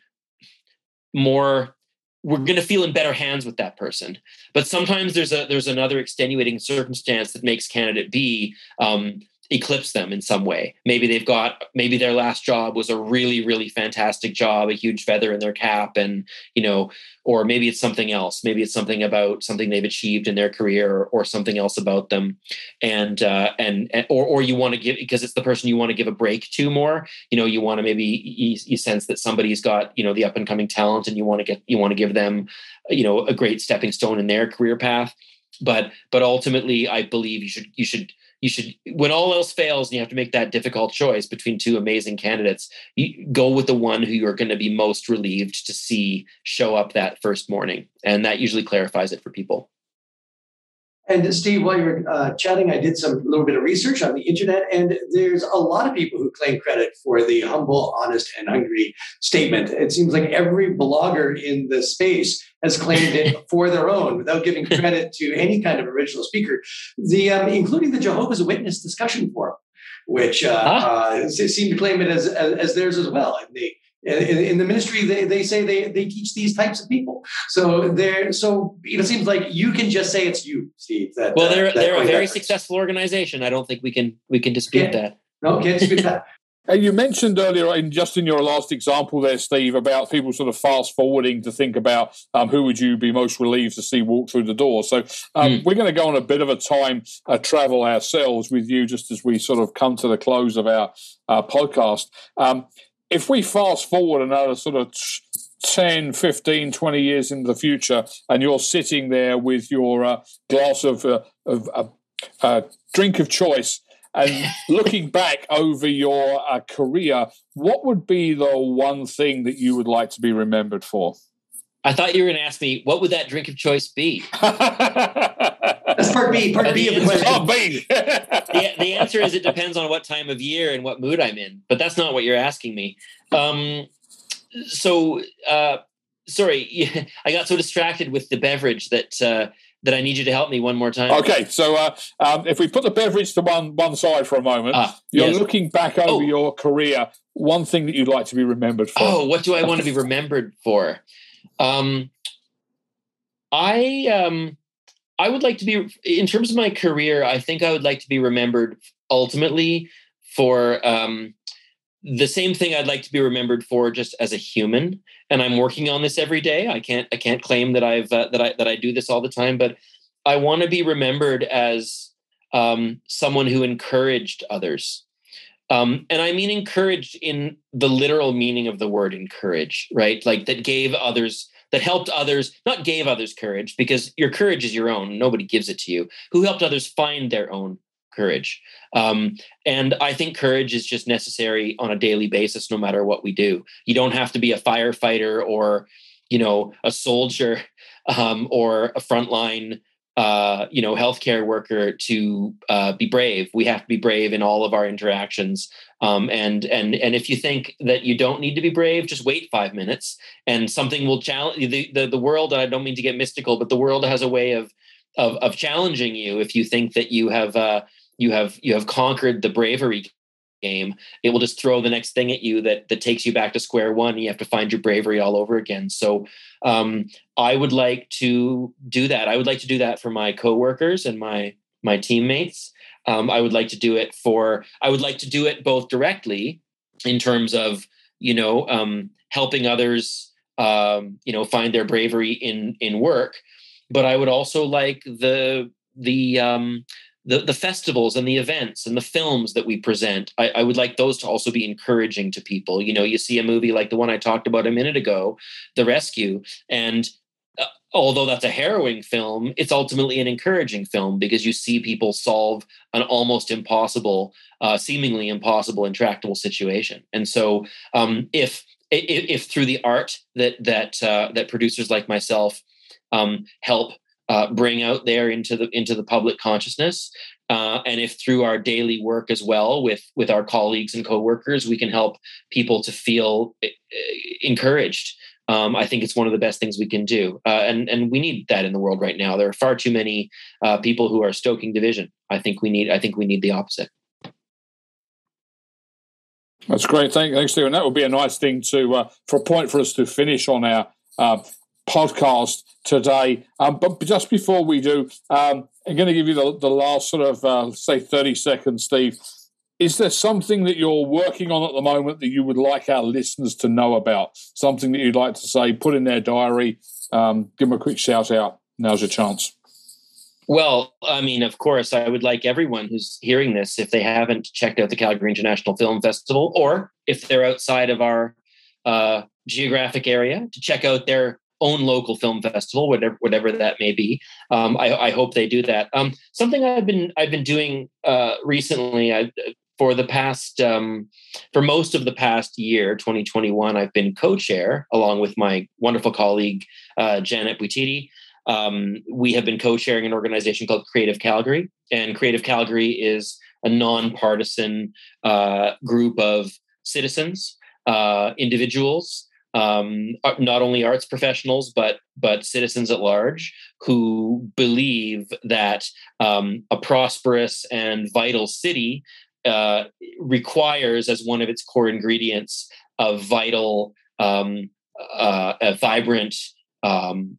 more we're going to feel in better hands with that person. But sometimes there's a there's another extenuating circumstance that makes candidate b um, eclipse them in some way. Maybe they've got maybe their last job was a really really fantastic job, a huge feather in their cap and, you know, or maybe it's something else. Maybe it's something about something they've achieved in their career or, or something else about them. And uh and, and or or you want to give because it's the person you want to give a break to more. You know, you want to maybe you, you sense that somebody's got, you know, the up and coming talent and you want to get you want to give them, you know, a great stepping stone in their career path. But but ultimately I believe you should you should you should when all else fails and you have to make that difficult choice between two amazing candidates you go with the one who you're going to be most relieved to see show up that first morning. And that usually clarifies it for people
and Steve, while you're uh, chatting, I did some little bit of research on the internet, and there's a lot of people who claim credit for the humble, honest, and hungry statement. It seems like every blogger in the space has claimed it for their own, without giving credit to any kind of original speaker. The um, including the Jehovah's Witness discussion forum, which uh, huh? uh, seem to claim it as, as, as theirs as well. And they in, in, the ministry they, they say they, they teach these types of people so they're so it seems like you can just say it's you steve that,
well they're, uh, they're a very successful organization i don't think we can we can dispute that
no can't dispute that
you mentioned earlier, in just in your last example there, Steve, about people sort of fast forwarding to think about um, who would you be most relieved to see walk through the door. So um, mm. we're going to go on a bit of a time uh, travel ourselves with you, just as we sort of come to the close of our uh, podcast. Um, if we fast forward another sort of 10, 15, 20 years into the future, and you're sitting there with your uh, glass of, uh, of uh, uh drink of choice and looking back over your uh, career, what would be the one thing that you would like to be remembered for?
I thought you were going to ask me, what would that drink of choice be?
That's part B. Part B of the question. Part B.
the, the answer is it depends on what time of year and what mood I'm in. But that's not what you're asking me. Um, so, uh, sorry, I got so distracted with the beverage that uh, that I need you to help me one more time.
Okay, so uh, um, if we put the beverage to one one side for a moment, ah, you're yes. looking back over oh. your career. One thing that you'd like to be remembered for.
Oh, what do I want to be remembered for? Um, I um, I would like to be, in terms of my career, I think I would like to be remembered ultimately for um, the same thing I'd like to be remembered for just as a human. And I'm working on this every day. I can't I can't claim that I've uh, that I that I do this all the time, but I want to be remembered as um, someone who encouraged others. Um, and I mean encouraged in the literal meaning of the word encourage, right? Like that gave others that helped others, not gave others courage, because your courage is your own. Nobody gives it to you. Who helped others find their own courage. Um, and I think courage is just necessary on a daily basis, no matter what we do. You don't have to be a firefighter or, you know, a soldier um, or a frontline uh, you know, healthcare worker to uh, be brave. We have to be brave in all of our interactions. Um, and and and if you think that you don't need to be brave, just wait five minutes, and something will challenge the, the the world. I don't mean to get mystical, but the world has a way of of, of challenging you if you think that you have uh, you have you have conquered the bravery game, it will just throw the next thing at you that that takes you back to square one. You have to find your bravery all over again. So um, I would like to do that. I would like to do that for my coworkers and my my teammates. Um, I would like to do it for. I would like to do it both directly in terms of you know um, helping others um, you know find their bravery in in work, but I would also like the the um, the, the festivals and the events and the films that we present I, I, would like those to also be encouraging to people. You know you see a movie like the one i talked about a minute ago the rescue and uh, although that's a harrowing film it's ultimately an encouraging film because you see people solve an almost impossible uh, seemingly impossible intractable situation. And so um, if, if, if through the art that that uh, that producers like myself um, help uh, bring out there into the into the public consciousness uh, and if through our daily work as well with with our colleagues and coworkers we can help people to feel eh, eh, encouraged um, I think it's one of the best things we can do, uh, and and we need that in the world right now. There are far too many uh, people who are stoking division. I think we need I think we need the opposite.
That's great. Thank, Thanks, Stephen. That would be a nice thing to uh, for a point for us to finish on our uh, podcast today. Um, but just before we do, um, I'm going to give you the, the last sort of uh, say 30 seconds, Steve. Is there something that you're working on at the moment that you would like our listeners to know about? Something that you'd like to say, put in their diary, um, give them a quick shout out. Now's your chance.
Well, I mean, of course, I would like everyone who's hearing this, if they haven't checked out the Calgary International Film Festival, or if they're outside of our uh, geographic area, to check out their own local film festival, whatever whatever that may be. Um, I, I, hope they do that. Um, something I've been I've been doing uh, recently. I, for the past um, for most of the past year 2021 i've been co-chair along with my wonderful colleague uh, janet buititi um, we have been co-chairing an organization called Creative Calgary, and Creative Calgary is a nonpartisan uh, group of citizens, uh, individuals, um, uh, not only arts professionals but but citizens at large who believe that um, a prosperous and vital city uh, requires as one of its core ingredients a vital, um, uh, a vibrant um,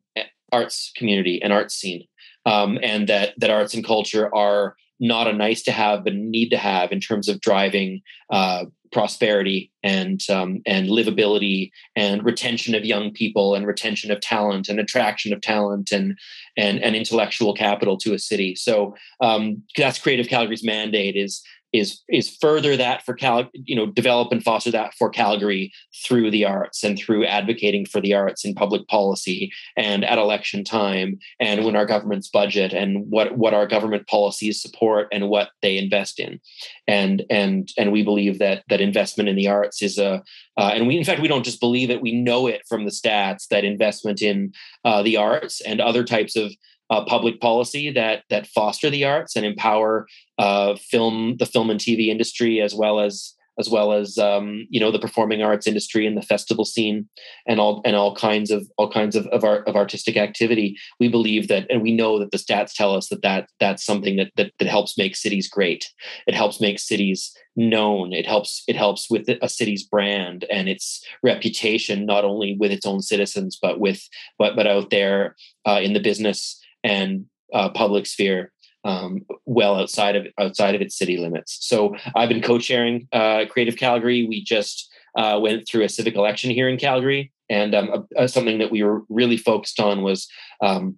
arts community and arts scene, um, and that that arts and culture are not a nice to have but need to have in terms of driving uh, prosperity and um, and livability and retention of young people and retention of talent and attraction of talent and and, and intellectual capital to a city. So um, that's Creative Calgary's mandate is is is further that for Cal, you know, develop and foster that for Calgary through the arts and through advocating for the arts in public policy and at election time and when our government's budget and what what our government policies support and what they invest in, and and and we believe that that investment in the arts is a uh, and we in fact we don't just believe it we know it from the stats that investment in uh, the arts and other types of uh, public policy that that foster the arts and empower uh, film, the film and TV industry, as well as as well as um, you know the performing arts industry and the festival scene and all and all kinds of all kinds of of, art, of artistic activity. We believe that and we know that the stats tell us that, that that's something that, that that helps make cities great. It helps make cities known. It helps it helps with a city's brand and its reputation not only with its own citizens but with but but out there uh, in the business and uh, public sphere um, well outside of outside of its city limits. So I've been co-chairing uh, Creative Calgary. We just uh, went through a civic election here in Calgary, and um, something that we were really focused on was um,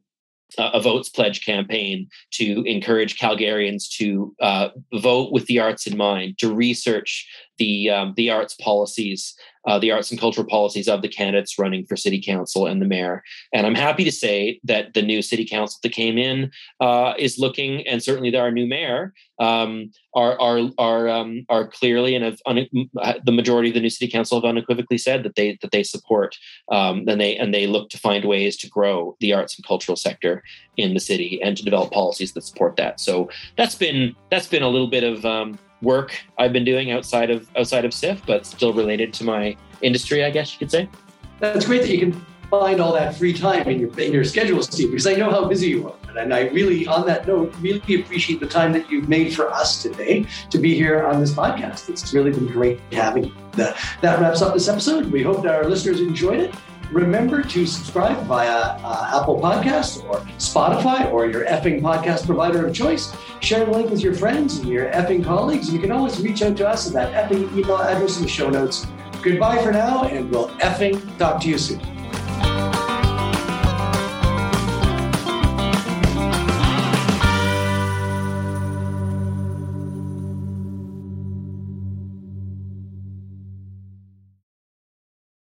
a votes pledge campaign to encourage Calgarians to uh, vote with the arts in mind, to research the um, the arts policies, uh, the arts and cultural policies of the candidates running for city council and the mayor. And I'm happy to say that the new city council that came in uh, is looking, and certainly our new mayor um, are are are um, are clearly and have un- the majority of the new city council have unequivocally said that they that they support um, and they and they look to find ways to grow the arts and cultural sector in the city and to develop policies that support that. So that's been that's been a little bit of um, work I've been doing outside of outside of CIFF, but still related to my industry, I guess you could say.
That's great that you can find all that free time in your in your schedule, Steve, because I know how busy you are. And I really, on that note, really appreciate the time that you've made for us today to be here on this podcast. It's really been great having you. That, that wraps up this episode. We hope that our listeners enjoyed it. Remember to subscribe via uh, Apple Podcasts or Spotify or your effing podcast provider of choice. Share the link with your friends and your effing colleagues. You can always reach out to us at that effing email address in the show notes. Goodbye for now, and we'll effing talk to you soon.